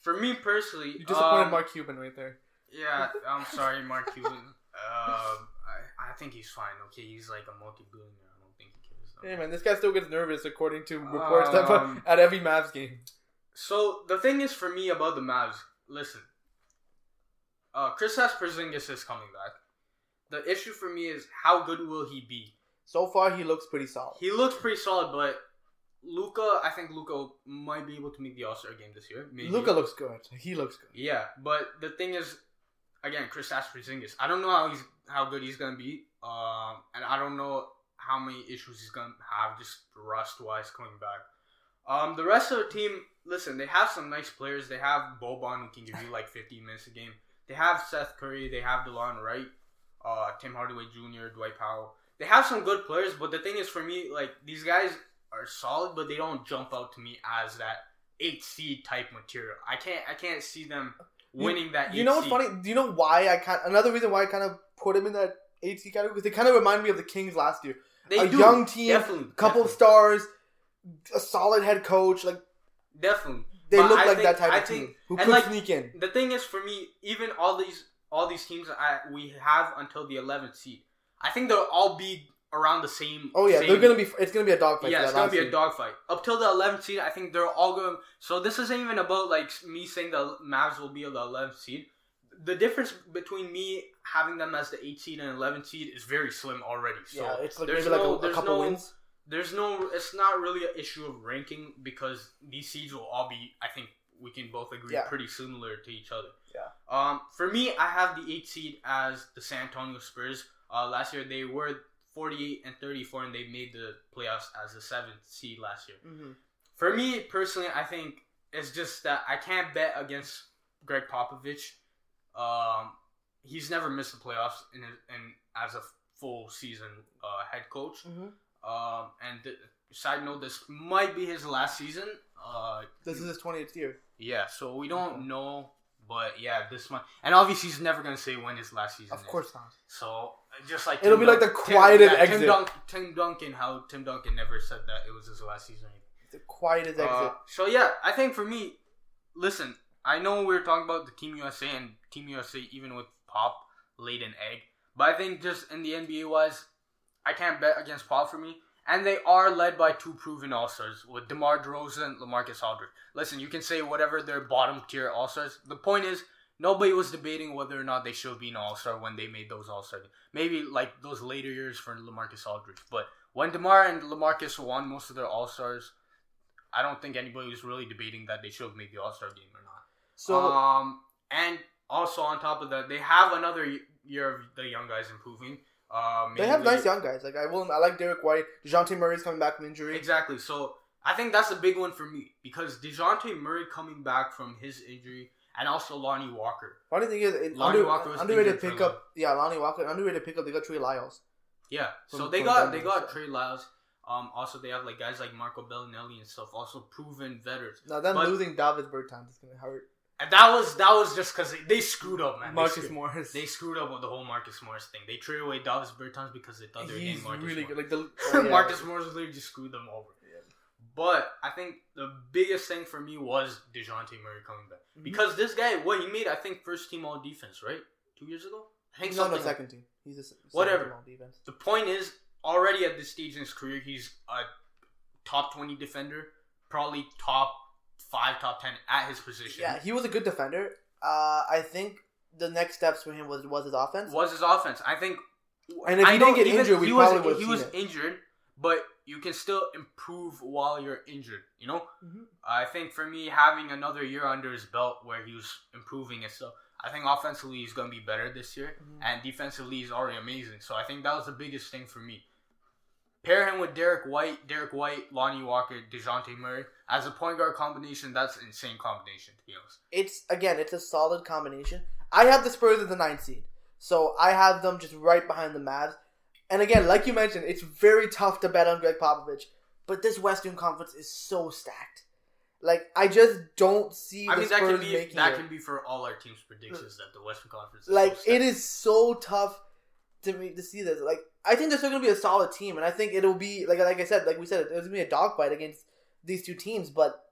For me personally, You disappointed um, Mark Cuban right there. Yeah, I'm sorry, Mark Cuban. <laughs> Um, I, I think he's fine. Okay, he's like a multi-billionaire. I don't think he cares. Hey man, this guy still gets nervous according to reports that Um, <laughs> at every Mavs game. So the thing is for me about the Mavs, listen. Uh, Kristaps Porzingis is coming back. The issue for me is how good will he be? So far, he looks pretty solid. He looks pretty solid, but Luka, I think Luka might be able to make the All Star game this year. Luka looks good. He looks good. Yeah, but the thing is, again, Chris Porzingis. I don't know how he's how good he's gonna be, um, and I don't know how many issues he's gonna have just rust wise coming back. Um, the rest of the team, listen, they have some nice players. They have Boban who can give you like 15 minutes a game. They have Seth Curry. They have DeLon Wright, uh, Tim Hardaway Jr., Dwight Powell. They have some good players, but the thing is, for me, like these guys are solid, but they don't jump out to me as that eight seed type material. I can't, I can't see them winning that. You know what's seed. funny? Do you know why I kind? Another reason why I kind of put him in that eight seed category because they kind of remind me of the Kings last year. They a do. young team, definitely, couple of stars, a solid head coach. Like definitely. They But look I like think- that type I of think- team who could like- sneak in. The thing is, for me, even all these all these teams I, we have until the 11th seed, I think they'll all be around the same. Oh yeah, same, they're gonna be. It's gonna be a dogfight. Yeah, it's gonna be a seed. dogfight up till the 11th seed. I think they're all going. So this isn't even about like me saying the Mavs will be the 11th seed. the difference between me having them as the eight seed and eleven seed is very slim already. So yeah, it's like there's maybe no, like a, a couple no, wins. There's no. It's not really an issue of ranking because these seeds will all be. I think we can both agree Yeah. pretty similar to each other. Yeah. Um, for me, I have the eight seed as the San Antonio Spurs. Uh, last year they were 48 and 34, and they made the playoffs as the seventh seed last year. Mm-hmm. For me personally, I think it's just that I can't bet against Gregg Popovich. Um, he's never missed the playoffs in his, in as a full season uh, head coach. Mhm. Um, and th- side note, this might be his last season. Uh, This is his 20th year. yeah, so we don't know, but yeah, this might. And obviously, he's never gonna say when his last season. Of is. course not. So just like It'll Tim be like the quietest Tim, yeah, exit. Tim, Dun- Tim Duncan, how Tim Duncan never said that it was his last season. The quietest exit. Uh, so yeah, I think for me, listen, I know we are talking about the Team USA and Team USA even with Pop laid an egg, but I think just in the NBA wise, I can't bet against Paul for me. And they are led by two proven All Stars with DeMar DeRozan and LaMarcus Aldridge. Listen, you can say whatever their bottom tier All Stars. The point is, nobody was debating whether or not they should be an All Star when they made those All Stars. Maybe like those later years for LaMarcus Aldridge, but when DeMar and LaMarcus won most of their All Stars, I don't think anybody was really debating that they should have made the All Star game or not. so um, and also on top of that, they have another year of the young guys improving. Uh, they have nice young guys. Like I will, I like Derrick White. Dejounte Murray's coming back from injury. Exactly. So I think that's a big one for me because Dejounte Murray coming back from his injury and also Lonnie Walker. Funny thing is, it, Lonnie under, Walker was underrated injured for a pickup. Yeah, Lonnie Walker, underrated pickup. They got Trey Lyles. Yeah. So they got Denver, they got so. Trey Lyles. Um, also they have like guys like Marco Belinelli and stuff. Also proven veterans. Now them But- losing Davis Bertans is gonna hurt. And that was that was just because they, they screwed up, man. They Marcus screwed- Morris. They screwed up with the whole Marcus Morris thing. They traded away Davis Bertans because they thought they were getting Marcus really Morris. good. Like the <laughs> oh, yeah. Marcus Morris literally just screwed them over. Yeah. But I think the biggest thing for me was Dejounte Murray coming back Mhm. because this guy, what he made, I think first team all defense, right? Two years ago, I think He's on something. the second team. He's a Whatever. team on defense. The point is, already at this stage in his career, he's a top twenty defender, probably top five, top ten at his position. Yeah, he was a good defender. Uh, I think the next steps for him was was his offense. was his offense. I think. And if I he didn't get even injured, we he probably was, would've he was it. injured, but you can still improve while you're injured. You know, Mhm. I think for me having another year under his belt where he was improving and stuff, I think offensively he's gonna be better this year, Mhm. and defensively he's already amazing. So I think that was the biggest thing for me. Pair him with Derrick White, Derrick White, Lonnie Walker, Dejounte Murray as a point guard combination. That's insane combination to be honest. It's again, it's a solid combination. I have the Spurs as the ninth seed, so I have them just right behind the Mavs. And again, like you mentioned, it's very tough to bet on Gregg Popovich, but this Western Conference is so stacked. Like I just don't see I mean that Spurs can be that it. can be for all our teams' predictions that the Western Conference. Is like so it is so tough to me to see this. Like I think they're still gonna be a solid team, and I think it'll be like like I said, like we said, it's gonna be a dogfight against these two teams. But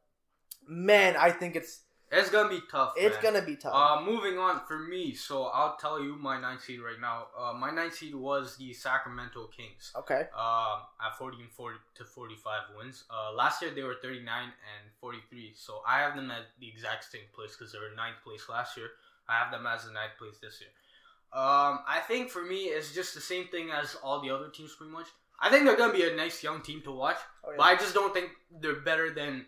man, I think it's It's gonna be tough. it's man. gonna be tough. Uh, moving on for me, so I'll tell you my ninth seed right now. Uh, my ninth seed was the Sacramento Kings. okay, Um, at forty and forty to forty-five wins. Uh, last year they were thirty-nine and forty-three. So I have them at the exact same place because they were ninth place last year. I have them as the ninth place this year. Um, I think for me it's just the same thing as all the other teams, pretty much. I think they're gonna be a nice young team to watch. Oh, yeah. But I just don't think they're better than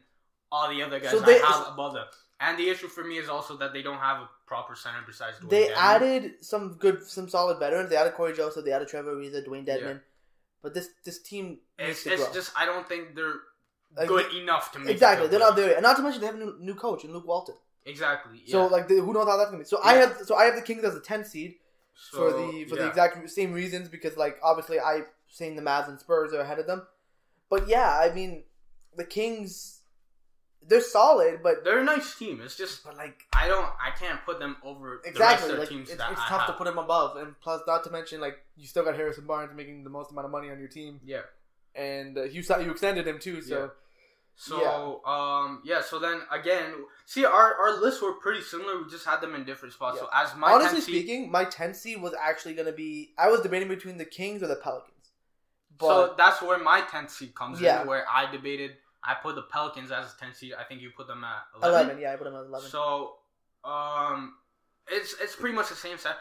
all the other guys So I they- have above them. And the issue for me is also that they don't have a proper center besides Dwayne they added some good, some solid veterans. They added Cory Joseph. They added Trevor Ariza, Dwayne Yeah. But this this team It's, it's just I don't think they're Like, good enough to make exactly, the they're not there, and not to mention they have a new, new coach in Luke Walton. Exactly. Yeah. So like, the, who knows how that's gonna be? So I have so I have the Kings as the 10th seed. for the for yeah. the exact same reasons because like obviously I saying the Mavs and Spurs are ahead of them, but yeah, I mean the Kings they're solid, but they're a nice team. It's just but like I don't I can't put them over exactly the rest of the like it's, it's tough to put them above, and plus not to mention like you still got Harrison Barnes making the most amount of money on your team, Yeah. and uh, you saw you extended him too, so So um yeah, so then again, see our our lists were pretty similar. We just had them in different spots. So as my honestly seed- speaking, my 10th seed was actually gonna be I was debating between the Kings or the Pelicans, but so that's where my tenth seed comes Yeah. in, where I debated. I put the Pelicans as a tenth seed. I think you put them at 11. eleven. yeah, I put them at 11. So, um, it's it's pretty much the same set.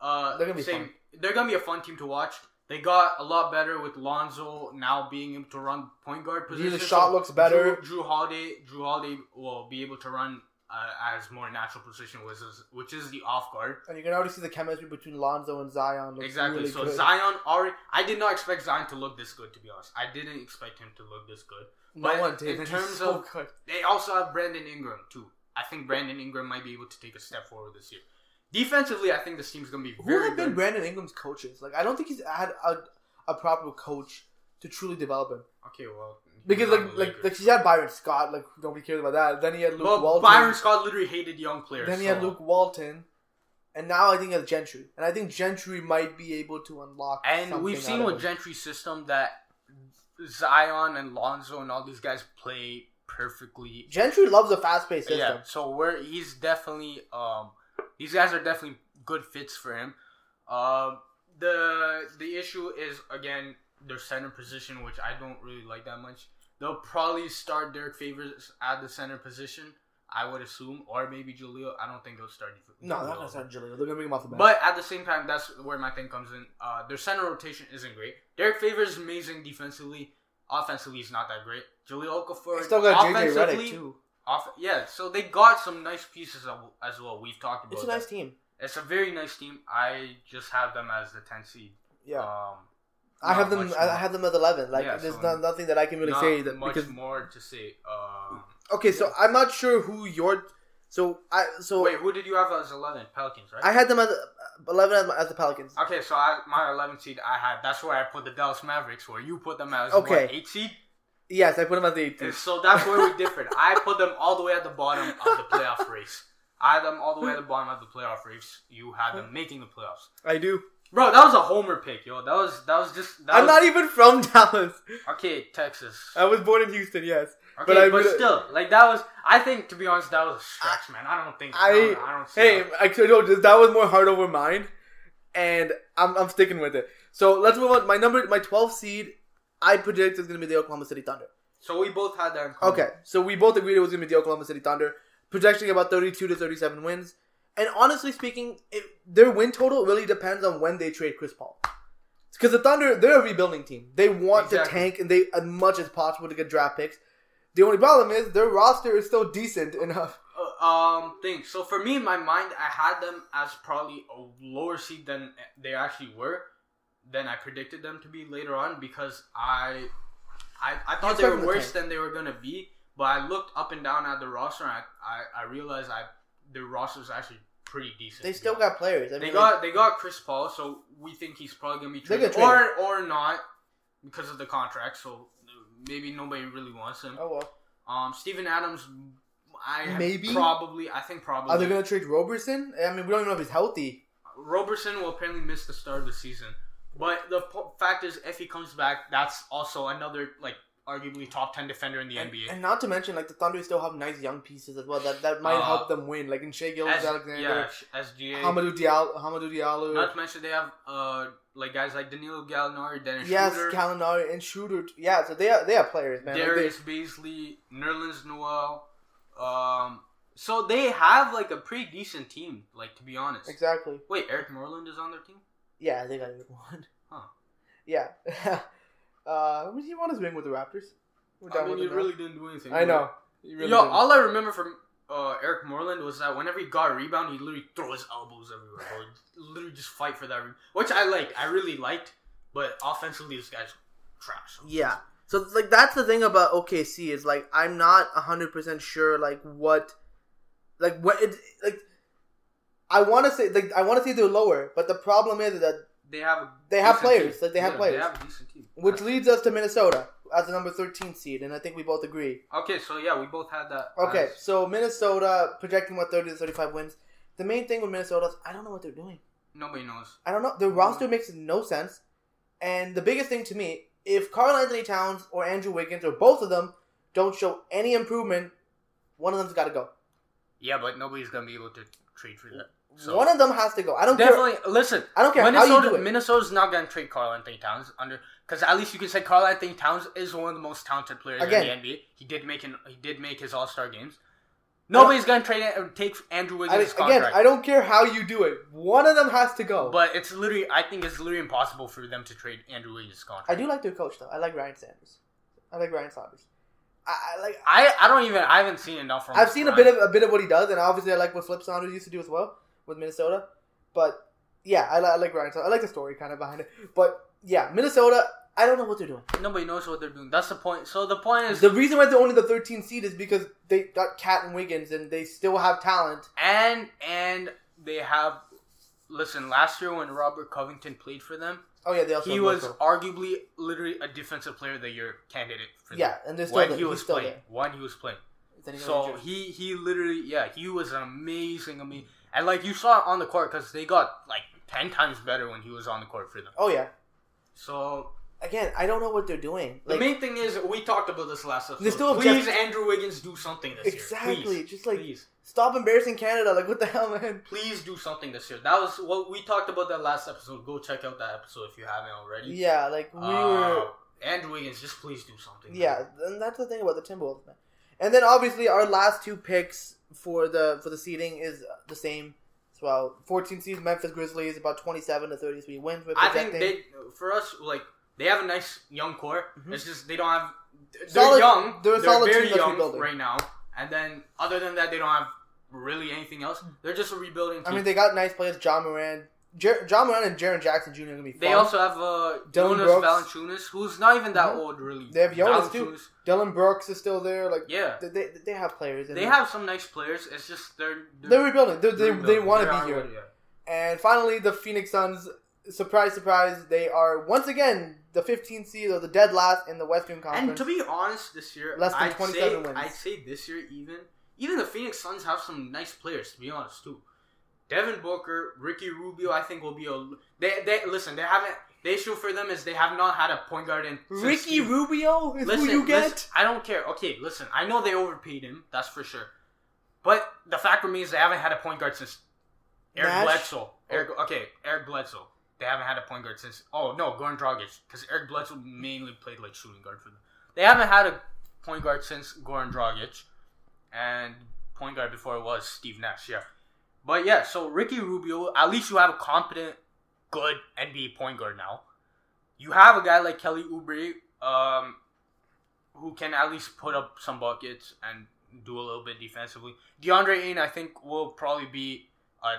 Uh, They're gonna be same. fun. They're gonna be a fun team to watch. They got a lot better with Lonzo now being able to run point guard position. the shot looks better. Jrue, Jrue Holiday, Jrue Holiday will be able to run uh, as more natural position, which is which is the off guard. And you can already see the chemistry between Lonzo and Zion. Exactly. Really so good. Zion already. I did not expect Zion to look this good. To be honest, I didn't expect him to look this good. no but one did. in terms so of- good. They also have Brandon Ingram too. I think Brandon Ingram might be able to take a step forward this year. Defensively, I think this team's gonna be very. Who have been good. Brandon Ingram's coaches? Like, I don't think he's had a, a proper coach to truly develop him. okay, well, Because like like like he had Byron Scott. Like nobody cares about that. Then he had Luke well, Walton. Byron Scott literally hated young players. Then he had Luke Walton. And now I think he has Gentry. And I think Gentry might be able to unlock. And we've seen with. Gentry's system that Zion and Lonzo and all these guys play perfectly. Gentry loves a fast paced system. Yeah, so we're he's definitely um these guys are definitely good fits for him. Um the the issue is again their center position, which I don't really like that much. They'll probably start Derrick Favors at the center position, I would assume, or maybe Julio. I don't think they'll start. No, they're not gonna start Jahlil. They're gonna bring him off the bench. But at the same time, that's where my thing comes in. Uh, their center rotation isn't great. Derrick Favors is amazing defensively. Offensively, he's not that great. Jahlil Okafor they still got JJ Redick too. Off, yeah, so they got some nice pieces of, as well. We've talked about. It's a that. nice team. It's a very nice team. I just have them as the 10 seed. Yeah, Um, I have them. I have them at eleven. Like Yeah, there's so not, nothing that I can really say that much because more to say. Um, okay. So I'm not sure who your. So I so wait, who did you have as 11? Pelicans, right? I had them as eleven as, as the Pelicans. okay, so I, my 11 seed, I had. That's where I put the Dallas Mavericks. Where you put them as Okay. what, eight seed. Yes, I put them as the eight. And so that's where we differed. I put them all the way at the bottom of the playoff race. I had them all the way at the bottom of the playoff race. You had them <laughs> making the playoffs. I do. Bro, that was a homer pick, yo. That was that was just. That I'm was, not even from <laughs> Dallas. okay. Texas. I was born in Houston. Yes, Okay, but I but still, like that was. I think to be honest, that was a stretch, man. I don't think. I, I don't, I don't see hey, that. actually no, that was more heart over mind, and I'm I'm sticking with it. So let's move on. My number, my 12th seed, I predict is going to be the Oklahoma City Thunder. So we both had that. In. Okay, so we both agreed it was going to be the Oklahoma City Thunder, projecting about 32 to 37 wins. And honestly speaking, it, their win total really depends on when they trade Chris Paul. Because the Thunder, they're a rebuilding team. They want to tank and they as much as possible to get draft picks. The only problem is their roster is still decent enough. Uh, um, thing. So for me, in my mind, I had them as probably a lower seed than they actually were. Than I predicted them to be later on because I, I, I thought they were worse tank. than they were gonna be. But I looked up and down at the roster, and I, I, I realized I their roster is actually pretty decent. They still got players. I They got they got Chris Paul, so we think he's probably gonna be traded, gonna trade or or not because of the contract. So maybe nobody really wants him. Oh well. Um, Steven Adams, I Maybe? probably I think probably Are they going to trade Roberson? I mean, we don't even know if he's healthy. Roberson will apparently miss the start of the season. But the po- fact is, if he comes back, that's also another like arguably top ten defender in the And, NBA. and not to mention, like the Thunder still have nice young pieces as well that that might Uh, help them win. Like in Shai Gilgeous-Alexander, yeah, SGA. Hamidou Diallo, Hamidou Diallo. Not to mention they have uh like guys like Danilo Gallinari, Dennis yes, Schroeder, Gallinari and Shooter. Yeah, so they are they are players, man. Like, they- Darius Bazley, Nerlens Noel. Um, so they have like a pretty decent team. Like to be honest. exactly. Wait, Eric Moreland is on their team. Yeah, they got good one. Huh. Yeah. <laughs> uh, he won his ring with the Raptors. We're I mean, with he really didn't do anything. I know. Really Yo, didn't. all I remember from uh, Eric Moreland was that whenever he got a rebound, he literally throw his elbows everywhere. Or literally just fight for that rebound, which I liked. I really liked. But offensively, this guy's trash. Yeah. So like that's the thing about OKC is like I'm not hundred percent sure like what, like what it like. I want to say like I want to say they're lower, but the problem is that They have a They have players, team. like, they have Yeah, players. They have a decent team. which leads us to Minnesota as the number thirteen seed, and I think we both agree. Okay, so yeah, we both had that. Okay, as- so Minnesota projecting what thirty to thirty five wins. The main thing with Minnesota is I don't know what they're doing. nobody knows. I don't know. The roster makes no sense. And the biggest thing to me, if Karl-Anthony Towns or Andrew Wiggins or both of them don't show any improvement, one of them's got to go. Yeah, but nobody's gonna be able to trade for that. So One of them has to go. I don't care. definitely listen. I don't care how you do it. Minnesota's not gonna trade Karl-Anthony Towns under because at least you can say Karl-Anthony Towns is one of the most talented players Again. in the NBA. He did make an, he did make his All Star games. Nobody's gonna trade take Andrew I, Wiggins' again. I don't care how you do it. One of them has to go. but it's literally, I think it's literally impossible for them to trade Andrew Wiggins' contract. I do like their coach though. I like Ryan Saunders. I like Ryan Saunders. I, I like. I, I don't even I haven't seen enough from. I've seen a bit of a bit of what he does, and obviously I like what Flip Saunders used to do as well with Minnesota. But yeah, I, I like Ryan. I like the story kind of behind it. But yeah, Minnesota. I don't know what they're doing. nobody knows what they're doing. That's the point. So the point is, The reason why they're only the 13th seed is because they got Cat and Wiggins, and they still have talent. and and they have. Listen, last year when Robert Covington played for them, Oh yeah, they also he was arguably literally a defensive player of the year candidate for them. yeah, and they're still when there. he was playing. there. When he was playing. He So injured. he he literally yeah he was an amazing amazing and like you saw it on the court because they got like ten times better when he was on the court for them. oh yeah. So Again, I don't know what they're doing. the main thing is we talked about this last episode. Still please Jeff- Andrew Wiggins do something this exactly, year. Please. just like please stop embarrassing Canada. Like what the hell, man? please do something this year. That was what we talked about that last episode. Go check out that episode if you haven't already. Yeah, like we Uh, were. Andrew Wiggins, just please do something. Yeah, and that's the thing about the Timberwolves, man. And then obviously our last two picks for the for the seeding is the same as well. 14 seeds Memphis Grizzlies about 27 to 33 wins. I think they for us like they have a nice young core. Mhm. It's just they don't have. They're Solid- young. they're They're, very team young right now. And then other than that, they don't have really anything else. They're just a rebuilding team. I mean, they got nice players. Ja Morant, Jer- Ja Morant, and Jaren Jackson Jr. are gonna be fun. they also have uh, Dillon Jonas Brooks. Valanciunas, who's not even that Mhm. old really. They have Jonas, too. Dillon Brooks is still there. Like Yeah, they, they, they have players. They have some nice players. It's just they're They're rebuilding. They're, they rebuilding. they want to be here. yeah. And finally, the Phoenix Suns. Surprise, surprise! They are once again the 15th seed or the dead last in the Western Conference. And to be honest, this year, Less than I'd 27 say, wins. I'd say this year even, even the Phoenix Suns have some nice players. To be honest, too. Devin Booker, Ricky Rubio, I think will be a. They they listen. They haven't. The issue for them is they have not had a point guard in. Ricky Rubio is Listen, who you get. listen, I don't care. Okay, listen. I know they overpaid him. That's for sure. But the fact remains they haven't had a point guard since Eric Nash? Bledsoe. Eric, okay, Eric Bledsoe. They haven't had a point guard since. Oh no, Goran Dragic, because Eric Bledsoe mainly played like shooting guard for them. They haven't had a point guard since Goran Dragic, and point guard before it was Steve Nash. Yeah, but yeah. So Ricky Rubio, at least you have a competent, good NBA point guard now. You have a guy like Kelly Oubre, um, who can at least put up some buckets and do a little bit defensively. DeAndre Ayton, I think, will probably be a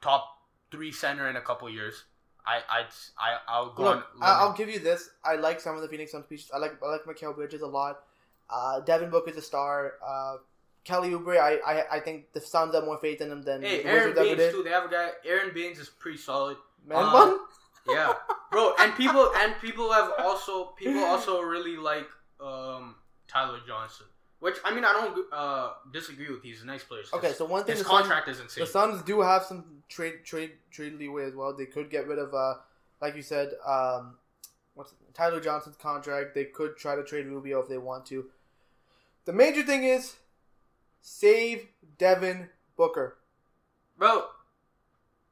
top three center in a couple years. I I I I'll go Look, I'll give you this. I like some of the Phoenix Suns pieces. I like I like Mikal Bridges a lot. Uh, Devin Booker's a star. Uh, Kelly Oubre, I, I I think the Suns have more faith in him than Hey, the Aron Wizards Baynes too. They have a guy. Aron Baynes is pretty solid. Man Uh, bun? <laughs> Yeah, bro. And people and people have also people also really like um Tyler Johnson. Which I mean I don't uh disagree with. He's a nice player. Okay, so one thing his the Suns, contract is insane. the Suns do have some trade trade trade leeway as well. They could get rid of uh like you said um what's Tyler Johnson's contract. They could try to trade Rubio if they want to. The major thing is save Devin Booker. Bro,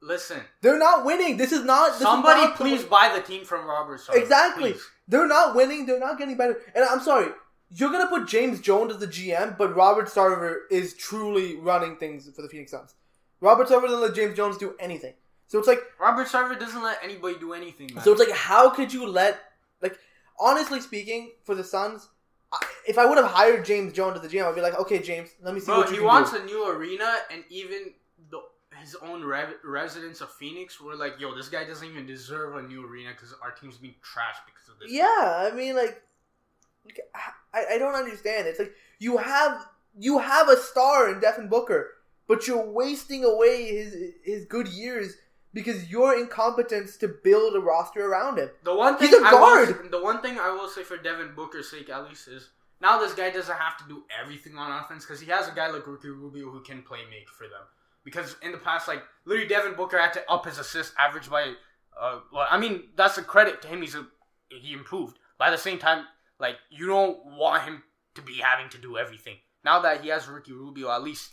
listen. They're not winning. This is not. This is Somebody not- please buy the team from Robert Sarver. Exactly. please. They're not winning. They're not getting better. And I'm sorry, you're gonna put James Jones as the GM, but Robert Sarver is truly running things for the Phoenix Suns. Robert Sarver doesn't let James Jones do anything. So it's like, Robert Sarver doesn't let anybody do anything, man. so it's like, how could you let, like, honestly speaking, for the Suns, if I would have hired James Jones as the GM, I'd be like, okay, James, let me see Bro, what you he wants do. a new arena, and even his own re- residents of Phoenix were like, "Yo, this guy doesn't even deserve a new arena because our team's being trashed because of this." Yeah, I mean, like, I, I don't understand. It's like you have you have a star in Devin Booker, but you're wasting away his his good years because your incompetence to build a roster around him. The one thing He's a I guard. Will, the one thing I will say for Devin Booker's sake, at least, is now this guy doesn't have to do everything on offense because he has a guy like Ricky Rubio who can play make for them. Because in the past, like literally, Devin Booker had to up his assist average by. Uh, well, I mean that's a credit to him. He's a he improved. But at the same time, like you don't want him to be having to do everything. Now that he has Ricky Rubio, at least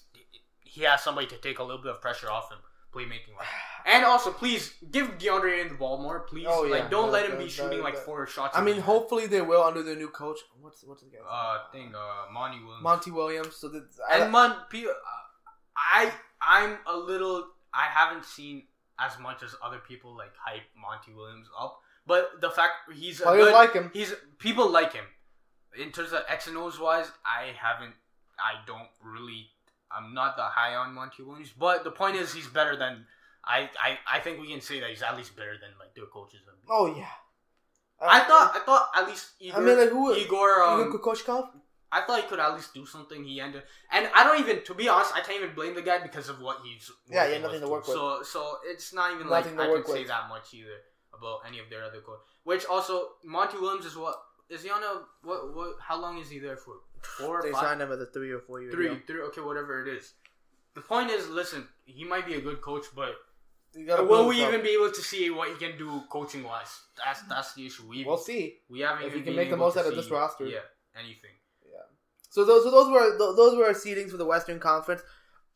he has somebody to take a little bit of pressure off him. playmaking wise. <sighs> And also, please give DeAndre Ayton the ball more, please. Oh, yeah. Like, don't That- let him that- be shooting like four shots. I mean, game. hopefully they will under their new coach. What's what's his guy? Uh, thing, uh, Monty Williams. Monty Williams. So that And Mon, P- uh, I, I'm a little. I haven't seen as much as other people like hype Monty Williams up, but the fact he's a players good, like him. He's people like him. In terms of X and O's wise, I haven't. I don't really. I'm not that high on Monty Williams, but the point is, he's better than. I, I, I think we can say that he's at least better than like their coaches. Oh yeah. I thought I thought at least Igor. I mean, like who? Igor. Um, Igor Kokoshkov? I thought he could at least do something. He ended, and I don't even, to be honest, I can't even blame the guy because of what he's. Yeah, working yeah, nothing to work with. So, so it's not even Nothing like I can say with. that much either about any of their other coaches. Which also, Monty Williams is what is he on a what what? How long is he there for? Four or They five? signed him as a three or four year Three, deal. three. Okay, whatever it is. The point is, listen, he might be a good coach, but will we even be able to see what he can do coaching wise? That's that's the issue. We We'll see. we haven't If even he can make the most out of this roster. Yeah, anything. So those, so those were th- those were our seedings for the Western Conference.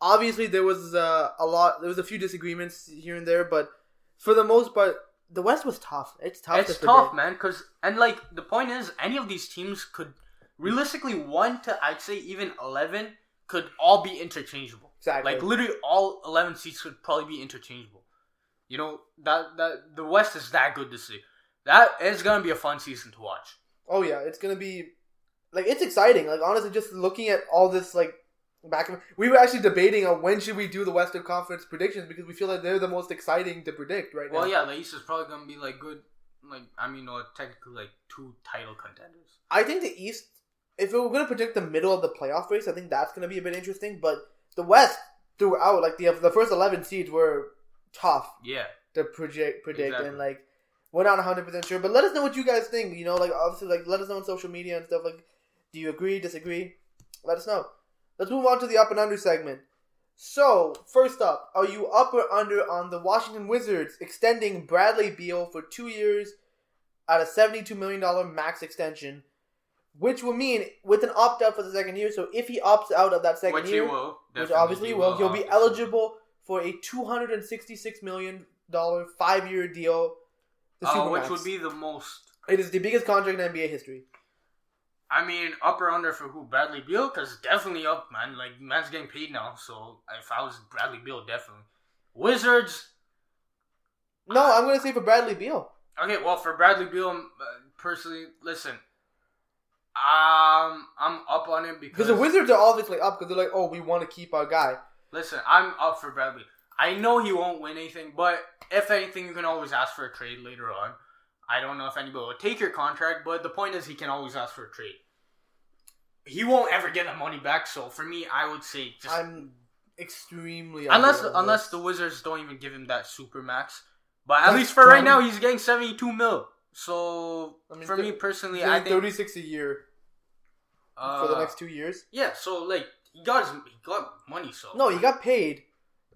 Obviously, there was uh, a lot. There was a few disagreements here and there, but for the most part, the West was tough. It's tough. It's to tough, man. Cause and like the point is, any of these teams could realistically one to I'd say even eleven could all be interchangeable. Exactly. Like literally all eleven seats could probably be interchangeable. You know that that the West is that good to see. That is gonna be a fun season to watch. Oh yeah, it's gonna be like it's exciting. Like honestly, just looking at all this like back, we were actually debating on when should we do the Western Conference predictions because we feel like they're the most exciting to predict right now. Well, yeah, the East is probably gonna be like good. Like I mean, no, technically like two title contenders. I think the East, if we were going to predict the middle of the playoff race, I think that's going to be a bit interesting. But the West throughout, like the the first eleven seeds were tough Yeah, to project, predict, Exactly. and like we're not hundred percent sure. But let us know what you guys think. You know, like obviously, like let us know on social media and stuff. Like, do you agree, disagree? Let us know. Let's move on to the up and under segment. So, first up, are you up or under on the Washington Wizards extending Bradley Beal for two years at a $72 million max extension, which will mean with an opt out for the second year. So, if he opts out of that second which he year, will. which obviously he will, he'll be eligible for a $266 million five year deal. The Uh, which would be the most It is the biggest contract in NBA history. I mean, up or under for who? Bradley Beal? Because definitely up, man. Like, man's getting paid now. So, if I was Bradley Beal, definitely. Wizards. No, I'm going to say for Bradley Beal. Okay, well, for Bradley Beal, uh, personally, listen. Um, I'm up on it because. Because the Wizards are obviously up because they're like, oh, we want to keep our guy. Listen, I'm up for Bradley. I know he won't win anything, but if anything, you can always ask for a trade later on. I don't know if anybody will take your contract, but the point is he can always ask for a trade. He won't ever get that money back, so for me, I would say just I'm extremely unless unless the Wizards don't even give him that super max. But at That's least for right now, he's getting seventy two mil. So I mean, for th- me personally, I think 36 a year uh, for the next two years. Yeah, so like he got his he got money. So No, he got paid,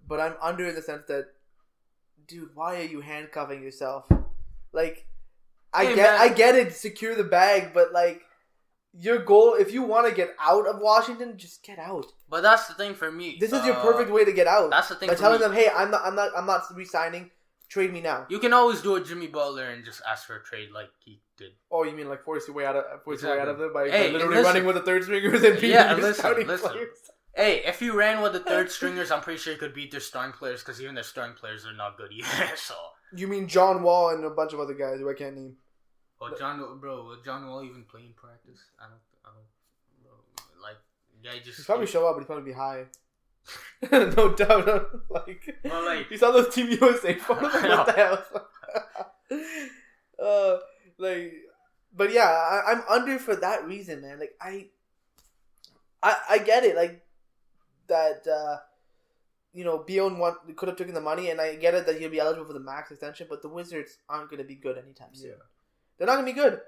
but I'm under in the sense that, dude, why are you handcuffing yourself? Like, I Hey, get, man. I get it, secure the bag, but like, your goal, if you want to get out of Washington, just get out. But that's the thing for me. This is your Uh, perfect way to get out. That's the thing By telling me. them, hey, I'm not, I'm not, I'm not resigning. Trade me now. You can always do a Jimmy Butler and just ask for a trade like he did. Oh, you mean like force your way out of force your way out of Exactly. it by, by literally listen. running with the third stringers and beating Yeah, listen, starting listen. players? Hey, if you ran with the third stringers, I'm pretty sure you could beat their starting players because even their starting players are not good either. <laughs> so, You mean John Wall and a bunch of other guys who I can't name? Oh, John, bro, John Wall even playing practice? I don't, I don't, bro, like, yeah, he just He's probably show up, but he's probably be high. <laughs> no doubt. <laughs> like, Well, like- those Team USA <laughs> photos. What the hell? uh, like, but yeah, I, I'm under for that reason, man. Like, I, I, I get it. Like that. uh you know, Beal want could have taken the money, and I get it that he'll be eligible for the max extension, but the Wizards aren't going to be good anytime soon. They're not going to be good.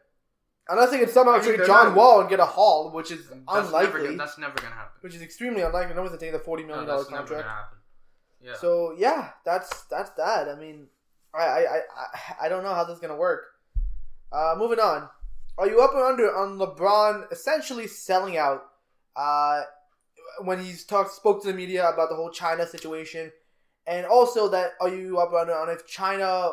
Unless they can somehow I mean, trade John not- Wall and get a haul, which is That's unlikely. Never, that's never gonna happen. which is extremely unlikely. No one's taking the forty No, million dollar that's never contract. Yeah. So yeah, that's that's that. I mean, I I, I, I- don't know how this is gonna work. Uh, moving on. Are you up or under on LeBron essentially selling out? Uh, when he's talked spoke to the media about the whole China situation, And also that are you up under on if China,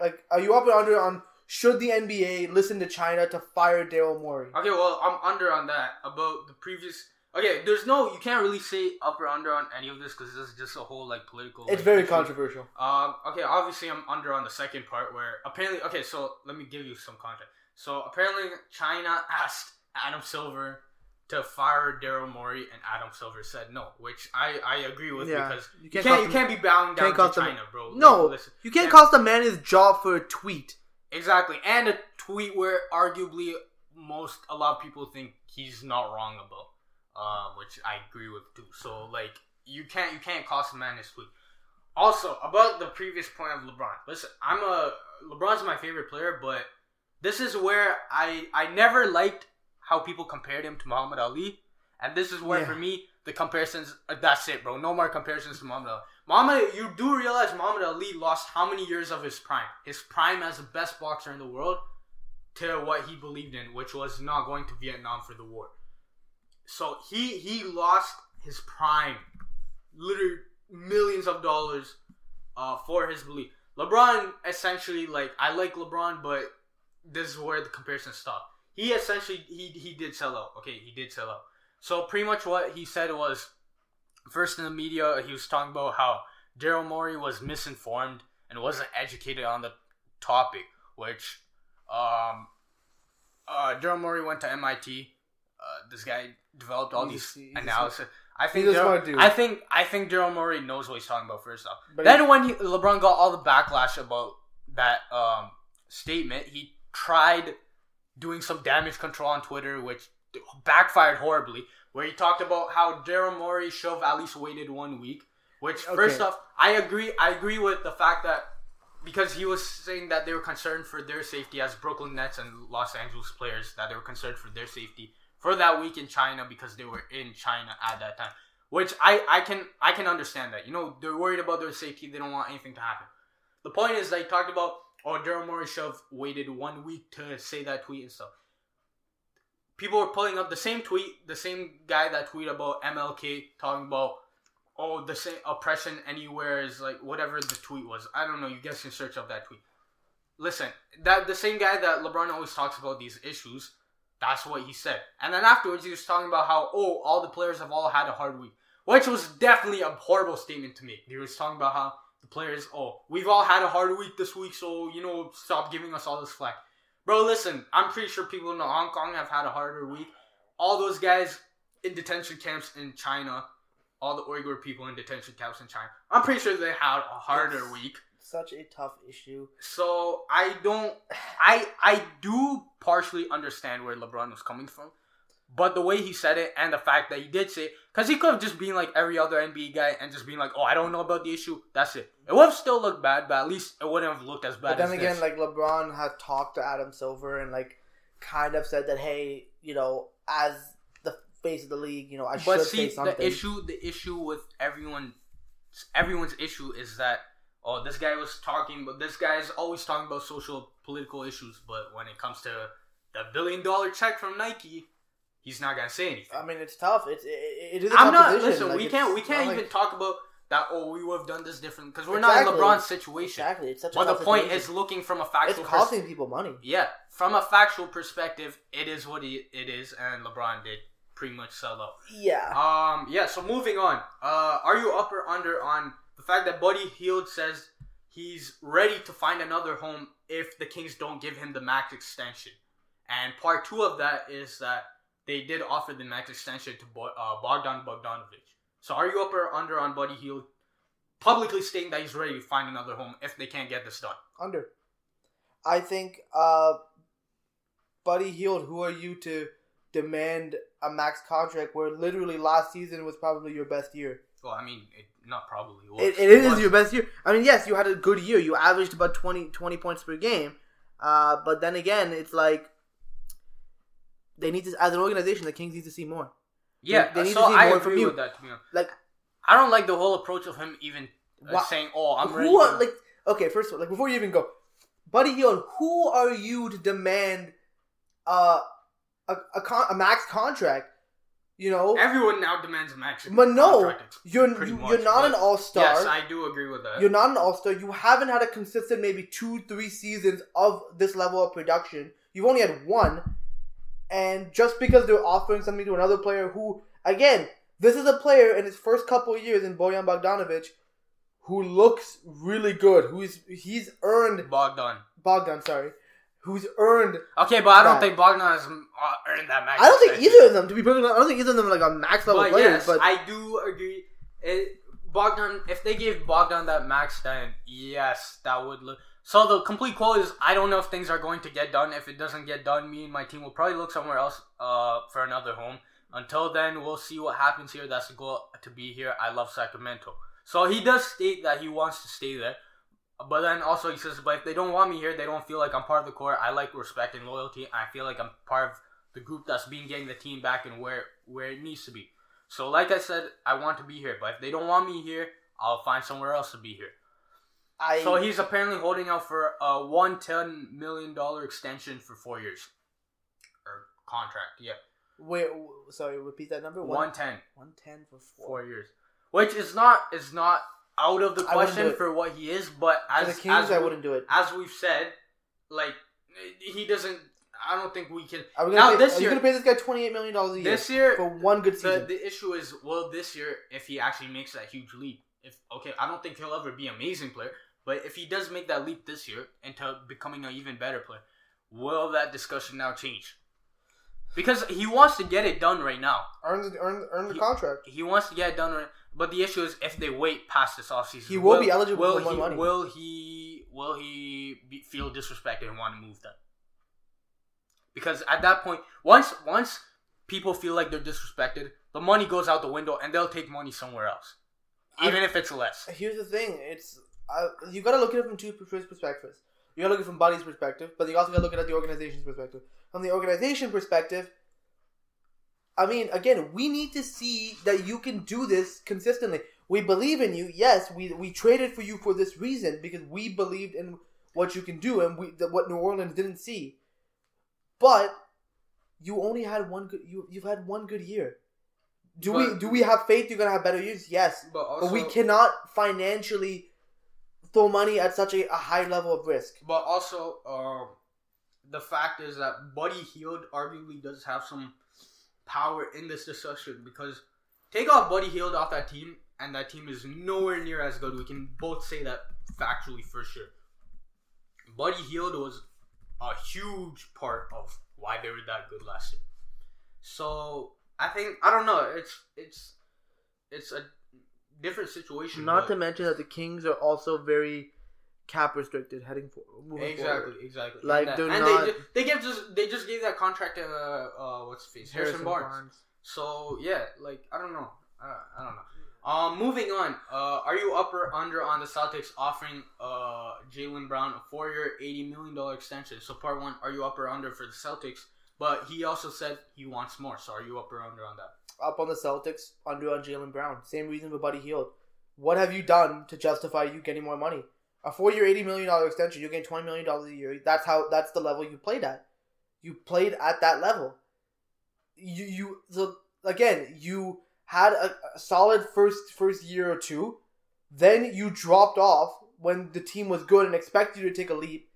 like, are you up or under on should the NBA listen to China to fire Daryl Morey? Okay, well, I'm under on that about the previous. Okay, there's no, you can't really say up or under on any of this because this is just a whole like political. It's like, very issue. controversial. Um, okay, obviously I'm under on the second part where apparently, okay, so let me give you some context. So apparently China asked Adam Silver to fire Daryl Morey, and Adam Silver said no, which I, I agree with Yeah, because you you can't can't you can't be bound down can't to China, bro. No, listen, you can't yeah, cost a man his job for a tweet. exactly, and a tweet where arguably most a lot of people think he's not wrong about, uh, which I agree with too. So like you can't you can't cost a man his tweet. Also about the previous point of LeBron. Listen, I'm a LeBron's my favorite player, but this is where I I never liked how people compared him to Muhammad Ali, and this is where Yeah. for me the comparisons uh, that's it, bro. No more comparisons to Muhammad Ali. Muhammad, you do realize Muhammad Ali lost how many years of his prime? His prime as the best boxer in the world to what he believed in, which was not going to Vietnam for the war. So he he lost his prime, literally millions of dollars, uh, for his belief. LeBron essentially like I like LeBron, but this is where the comparison stop. He essentially he he did sell out. Okay, he did sell out. So pretty much what he said was, first in the media he was talking about how Daryl Morey was misinformed and wasn't educated on the topic, which um uh Daryl Morey went to MIT. Uh, this guy developed all He's- these he's analysis. I think Daryl-. I think I think Daryl Morey knows what he's talking about. First off, But then he- when he, LeBron got all the backlash about that um, statement, he tried doing some damage control on Twitter, which backfired horribly. Where he talked about how Daryl Morey should have at least waited one week. Which first off, I agree. I agree with the fact that because he was saying that they were concerned for their safety as Brooklyn Nets and Los Angeles players, that they were concerned for their safety for that week in China because they were in China at that time. Which I, I can I can understand that. You know, they're worried about their safety, they don't want anything to happen. The point is they talked about oh Daryl have waited one week to say that tweet and stuff. People were pulling up the same tweet, the same guy that tweeted about MLK talking about oh the same oppression anywhere is like whatever the tweet was. I don't know. You guys can search up that tweet. Listen, that the same guy that LeBron always talks about these issues. That's what he said. And then afterwards, he was talking about how oh all the players have all had a hard week, which was definitely a horrible statement to make. He was talking about how the players oh we've all had a hard week this week, so you know stop giving us all this flack. Bro, listen, I'm pretty sure people in Hong Kong have had a harder week. All those guys in detention camps in China, all the Uyghur people in detention camps in China, I'm pretty sure they had a harder week. Such a tough issue. So I don't, I I do partially understand where LeBron was coming from, but the way he said it and the fact that he did say, it, because he could have just been like every other NBA guy and just been like, oh, I don't know about the issue. That's it. It would have still looked bad, but at least it wouldn't have looked as bad. But then again, this. like LeBron had talked to Adam Silver and like kind of said that, hey, you know, as the face of the league, you know, I but should see say something. the issue the issue with everyone everyone's issue is that oh this guy was talking but this guy's always talking about social political issues but when it comes to the billion dollar check from nike he's not gonna say anything I mean, it's tough. It's it, it is. A i'm not position. listen Like, we can't we can't like- even talk about that oh we would have done this different because we're Exactly. not in lebron's situation Exactly. It's such a but the point situation. is looking from a it's factual pers- costing people money. yeah from a factual perspective it is what it it is and lebron did pretty much sell out Yeah. um, yeah. So moving on. Uh, are you up or under on the fact that Buddy Hield says he's ready to find another home if the Kings don't give him the max extension? And part two of that is that they did offer the max extension to Bo- uh, Bogdan Bogdanovic. So are you up or under on Buddy Hield publicly stating that he's ready to find another home if they can't get this done? Under. I think, uh, Buddy Hield, who are you to demand a max contract where literally last season was probably your best year? Well, I mean, it, not probably. was. It, it is was. your best year. I mean, yes, you had a good year. You averaged about 20, 20 points per game. Uh, but then again, it's like they need to, as an organization, the Kings need to see more. Yeah, they need so to see I more agree from you. with that. Like, I don't like the whole approach of him even uh, Wha- saying, "Oh, I'm ready." who are, like, okay, first of all, like before you even go, Buddy Hield, who are you to demand uh, a a, con- a max contract? You know, Everyone now demands a max. Contract. But no, you're you, much, you're not an all star. Yes, I do agree with that. You're not an all star. You haven't had a consistent maybe two, three seasons of this level of production. You've only had one. And just because they're offering something to another player who, again, this is a player in his first couple of years in Bojan Bogdanovic who looks really good. Who's he's earned Bogdan. Bogdan, sorry, who's earned. Okay, but I don't think Bogdan has uh, earned that max. I don't think either of them, to be perfectly honest, I don't think either of them are like a max level But players. yes, but I do agree. It, Bogdan, if they gave Bogdan that max, then yes, that would look. So the complete quote is: I don't know if things are going to get done. If it doesn't get done, me and my team will probably look somewhere else uh, for another home. Until then, we'll see what happens here. That's the goal to be here. I love Sacramento. So he does state that he wants to stay there. But then also he says, but if they don't want me here, they don't feel like I'm part of the core. I like respect and loyalty. I feel like I'm part of the group that's been getting the team back and where where it needs to be. So like I said, I want to be here. But if they don't want me here, I'll find somewhere else to be here. I So he's apparently holding out for a one ten million dollar extension for four years, or contract. Yeah, wait. Sorry, repeat that number. one ten. one ten for four. four years, which is not is not out of the I wouldn't do question for what he is. But For as the Kings, as I wouldn't do it. as we've said, like he doesn't. I don't think we can. Are we now pay, this are you year, gonna pay this guy twenty eight million dollars a year this year, for one good the, season? the issue is, will this year, if he actually makes that huge leap, if okay, I don't think he'll ever be an amazing player, but if he does make that leap this year into becoming an even better player, will that discussion now change? Because he wants to get it done right now. earn the earn, earn the He- contract. He wants to get it done right. But the issue is, if they wait past this offseason, He will be eligible will for more he, money. Will he? Will he be, feel disrespected and want to move then? Because at that point, once once people feel like they're disrespected, the money goes out the window, and they'll take money somewhere else, even if it's less. Here's the thing: it's uh, you got to look at it from two pers- perspectives. You got to look at it from Buddy's perspective, but you also got to look at it the organization's perspective. From the organization perspective, I mean, again, we need to see that you can do this consistently. We believe in you. Yes, we we traded for you for this reason because we believed in what you can do and we that what New Orleans didn't see. But you only had one good. You you've had one good year. Do we do we have faith you're gonna have better years? Yes, But also, but we cannot financially throw money at such a, a high level of risk. But also, um, the fact is that Buddy Hield arguably does have some power in this discussion because take off Buddy Hield off that team, and that team is nowhere near as good. We can both say that factually for sure. Buddy Hield was a huge part of why they were that good last year. So I think I don't know. It's it's it's a different situation. Not to mention that the Kings are also very cap restricted heading for Exactly, forward. exactly. Like, and, that- and not- they, ju- they give just they just gave that contract to uh, uh what's his face Harrison, Barnes. So yeah, like I don't know, uh, I don't know. Um, moving on. Uh, are you up or under on the Celtics offering uh Jaylen Brown a four-year, eighty million dollar extension? So part one, are you up or under for the Celtics? But he also said he wants more. So are you up or under on that? Up on the Celtics, under on Jaylen Brown. Same reason with Buddy Hield. What have you done to justify you getting more money? A four-year, eighty million dollar extension. You're getting twenty million dollars a year. That's how. That's the level you played at. You played at that level. You you so again you had a, a solid first first year or two, then you dropped off when the team was good and expected you to take a leap,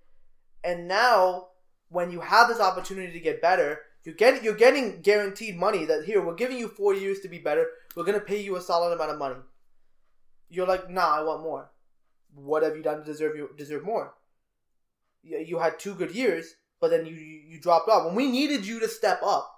and now when you have this opportunity to get better, you get you're getting guaranteed money that here we're giving you four years to be better. We're gonna pay you a solid amount of money. You're like, nah, I want more. What have you done to deserve you deserve more? You, you had two good years, but then you, you you dropped off. When we needed you to step up,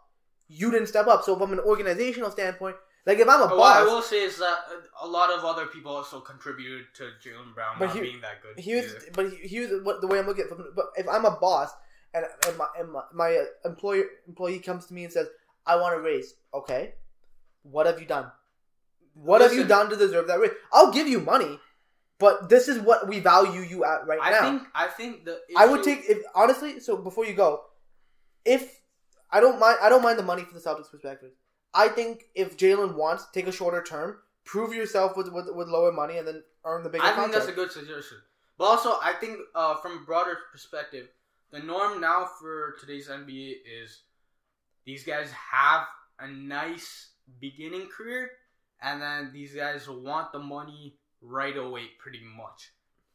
you didn't step up. So from an organizational standpoint, like if I'm a boss What I will say is that a lot of other people also contributed to Jaylen Brown not here- being that good. here's either. but here's what the way I'm looking at it. But if I'm a boss and, and my and my, my uh, employer employee comes to me and says, "I want a raise," okay, what have you done? What have you done to deserve that raise? I'll give you money, but this is what we value you at right I now. think I think the I would take if honestly. So before you go, if I don't mind, I don't mind the money from the Celtics' perspective. I think if Jaylen wants, take a shorter term, prove yourself with with, with lower money, and then earn the bigger I think contract. that's a good suggestion. But also, I think uh, from a broader perspective, the norm now for today's NBA is these guys have a nice beginning career, and then these guys want the money right away, pretty much.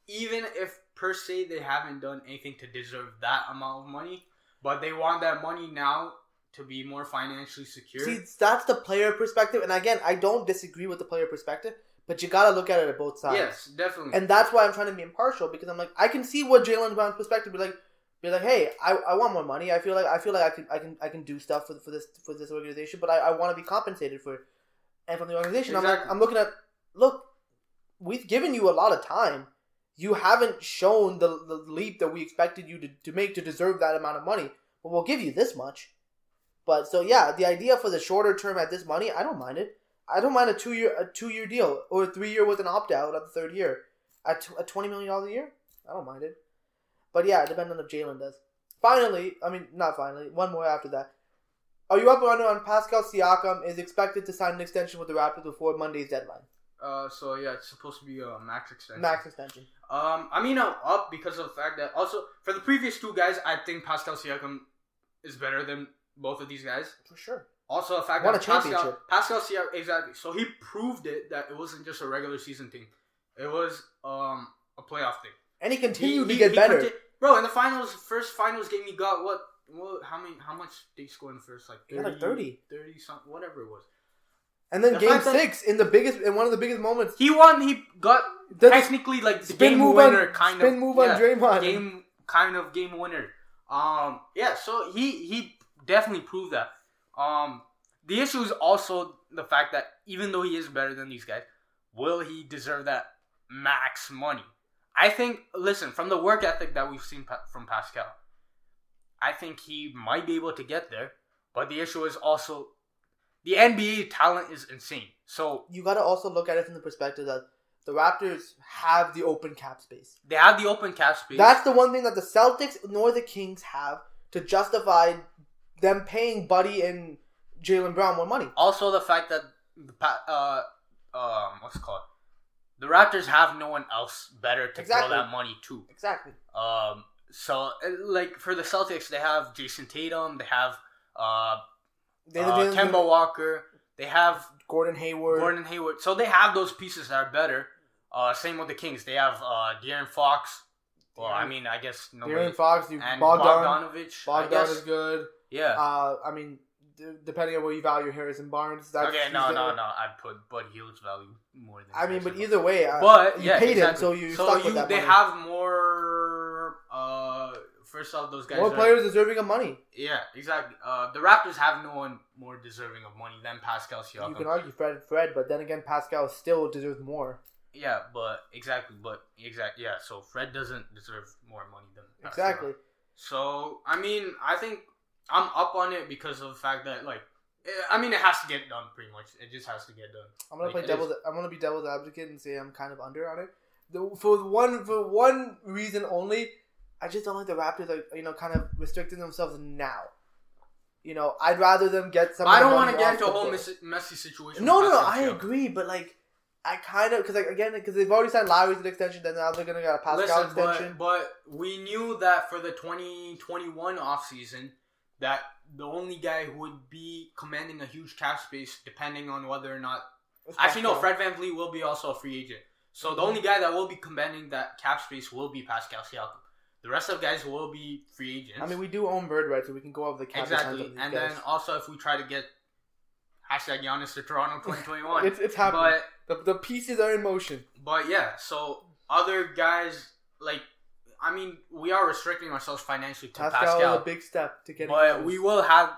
Even if per se they haven't done anything to deserve that amount of money, but they want that money now to be more financially secure. See, that's the player perspective, and again, I don't disagree with the player perspective, but you gotta look at it at both sides. yes, definitely. And that's why I'm trying to be impartial because I'm like I can see what Jaylen Brown's perspective be like. Be like, hey, I, I want more money. I feel like I feel like I can I can I can do stuff for, for this for this organization, but I, I want to be compensated for it. And from the organization, I'm like I'm looking at look, we've given you a lot of time. You haven't shown the, the leap that we expected you to, to make to deserve that amount of money. But we'll give you this much. But so yeah, the idea for the shorter term at this money, I don't mind it. I don't mind a two year a two year deal or a three year with an opt out at the third year at, t- at twenty million dollars a year. I don't mind it. But yeah, depending on if Jaylen does. Finally, I mean not finally, one more after that. Are you up or under on Pascal Siakam is expected to sign an extension with the Raptors before Monday's deadline? uh, so yeah, it's supposed to be a max extension. Max extension. Um, I mean, I'm up because of the fact that also for the previous two guys, I think Pascal Siakam is better than both of these guys. For sure. Also, the fact Won that a Pascal. Pascal Siakam, exactly. So he proved it that it wasn't just a regular season thing; it was um a playoff thing. And he He- continued he- to get he better. conti- bro. In the finals, first finals game, he got what? What? How many? How much did he score in the first? Like He got like 30. 30 something, whatever it was. and then the game six in the biggest in one of the biggest moments. He won. He got The technically like the spin game move winner, on kind spin of move yeah, on Draymond. game kind of game winner. Um, yeah, so he he definitely proved that. Um, the issue is also the fact that even though he is better than these guys, will he deserve that max money? I think. Listen, from the work ethic that we've seen pa- from Pascal, I think he might be able to get there. But the issue is also the NBA talent is insane. So you got to also look at it from the perspective that the Raptors have the open cap space. they have the open cap space. That's the one thing that the Celtics nor the Kings have to justify them paying Buddy and Jaylen Brown more money. Also, the fact that the uh um what's it called, the Raptors have no one else better to Exactly. throw that money to. Exactly. Um, so uh, like for the Celtics, they have Jayson Tatum, they have uh, They uh Kemba Walker, they have Gordon Hayward. Gordon Hayward. So they have those pieces that are better. Uh, same with the Kings, they have uh De'Aaron Fox. Well, I mean, I guess nobody. De'Aaron Fox, you and Bogdan. Bogdanovic. Bogdan is good. Yeah. Uh, I mean, depending on what you value Harrison Barnes, that's okay, no, no, no. I'd put Bud Hield's value more than. I mean, but either way, uh, But you yeah, paid exactly. him, so you so you they money. have more. Uh, first off, those guys. more are- players deserving of money. Yeah, exactly. Uh, the Raptors have no one more deserving of money than Pascal Siakam. You can argue Fred, Fred, but then again, Pascal still deserves more. yeah, but exactly, but exactly, yeah. So Fred doesn't deserve more money than Pascal. Exactly. So I mean, I think I'm up on it because of the fact that like, I mean, it has to get done pretty much. It just has to get done. I'm gonna Like, play it devil's. I'm gonna be devil's advocate and say I'm kind of under on it. The, for one for one reason only, I just don't like the Raptors are you know kind of restricting themselves now. You know, I'd rather them get some. I don't want to get into a whole messy, situation. No, no, no. I agree, but like, I kind of because like again because they've already signed Lowry to the extension, then now they're gonna get a Pascal Listen, extension. but, but we knew that for the 2021 offseason that the only guy who would be commanding a huge cap space, depending on whether or not. It's Actually, no, Fred VanVleet will be also a free agent. So the mm-hmm. only guy that will be commanding that cap space will be Pascal Siakam. The rest of guys will be free agents. I mean, we do own bird right? so we can go over the cap. exactly. percent of these And guys. then also, if we try to get hashtag Giannis to Toronto <laughs> 2021, it's it's happening. but the, the pieces are in motion. But yeah, so other guys like I mean, we are restricting ourselves financially to Pascal, Pascal, a big step to get. but those. we will have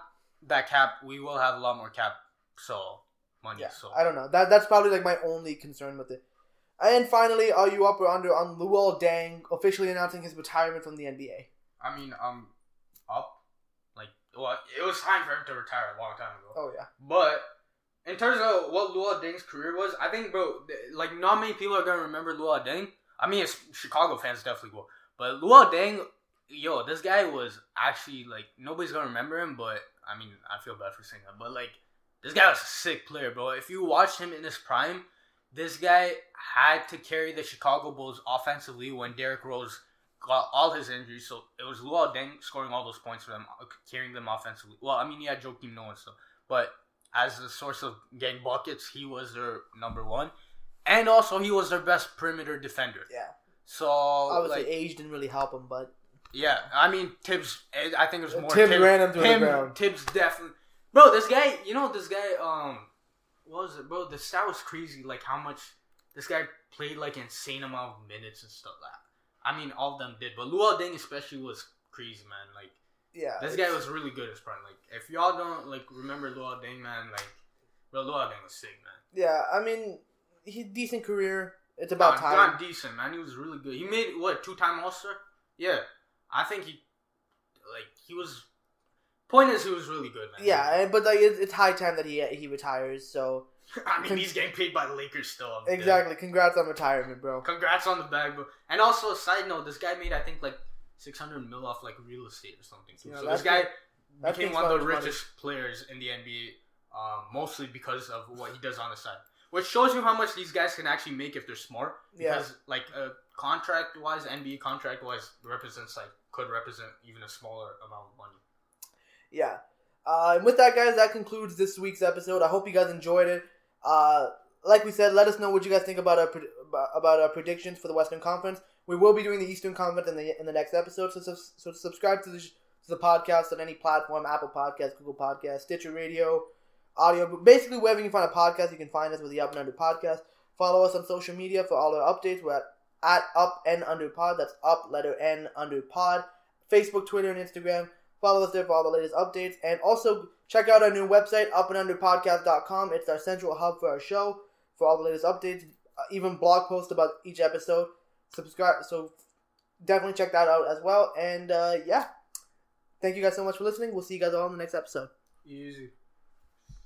that cap. We will have a lot more cap, so money. Yeah, so I don't know. That that's probably like my only concern with it. And finally, are you up or under on Luol Deng officially announcing his retirement from the NBA? I mean, um, up like well, it was time for him to retire a long time ago. Oh yeah, But in terms of what Luol Deng's career was, I think, bro, like not many people are gonna remember Luol Deng. I mean, it's, Chicago fans definitely will, but Luol Deng, yo, this guy was actually like nobody's gonna remember him. But I mean, I feel bad for saying that, but like this guy was a sick player, bro. If you watched him in his prime, this guy had to carry the Chicago Bulls offensively when Derrick Rose got all his injuries. So it was Luol Deng scoring all those points for them, uh, carrying them offensively. Well, I mean, he had Joakim Noah still, but as a source of getting buckets, he was their number one, and also he was their best perimeter defender. Yeah. So Obviously, like, age didn't really help him, but yeah, I mean Thibs. I think it was more. Thibs Thibs- ran him to the ground. Thibs definitely. Bro, this guy. You know this guy. Um, what was it, bro? The stat was crazy. Like how much this guy played like insane amount of minutes and stuff. Like, I mean, all of them did, but Luol Deng especially was crazy, man. Like yeah, this guy was really good as prime. Like if y'all don't like remember Luol Deng, man, like bro, Luol Deng was sick, man. Yeah, I mean, he decent career. It's about Got- time. got decent, man. He was really good. He made what two time All Star? Yeah, I think he like he was. Point is, he was really good, man. Yeah, and- but like it's, it's high time that he he retires. So <laughs> I mean, he's getting paid by the Lakers still. I'm dead. exactly, congrats on retirement, bro. Congrats on the bag, bro. And also, a side note, this guy made I think like six hundred mil off like real estate or something. Yeah, so this guy. Became one of the much money. richest players in the NBA, um, mostly because of what he does on the side. Which shows you how much these guys can actually make if they're smart. Yeah. Because like uh, contract wise, NBA contract wise represents like could represent even a smaller amount of money. Yeah. Uh, and with that, guys, that concludes this week's episode. I hope you guys enjoyed it. Uh, like we said, let us know what you guys think about our about- our predictions for the Western Conference. We will be doing the Eastern Conference in the in the next episode. So so subscribe to the sh- to the podcast on any platform: Apple Podcast, Google Podcast, Stitcher Radio, Audio. Basically, wherever you can find a podcast, you can find us with the Up and Under Podcast. Follow us on social media for all our updates. We're at, at Up and Under Pod. That's Up letter N Under Pod. Facebook, Twitter, and Instagram. Follow us there for all the latest updates. And also check out our new website, upandunderpodcast.com. It's our central hub for our show for all the latest updates, uh, even blog posts about each episode. Subscribe. So definitely check that out as well. And uh, yeah, thank you guys so much for listening. We'll see you guys all in the next episode. Easy.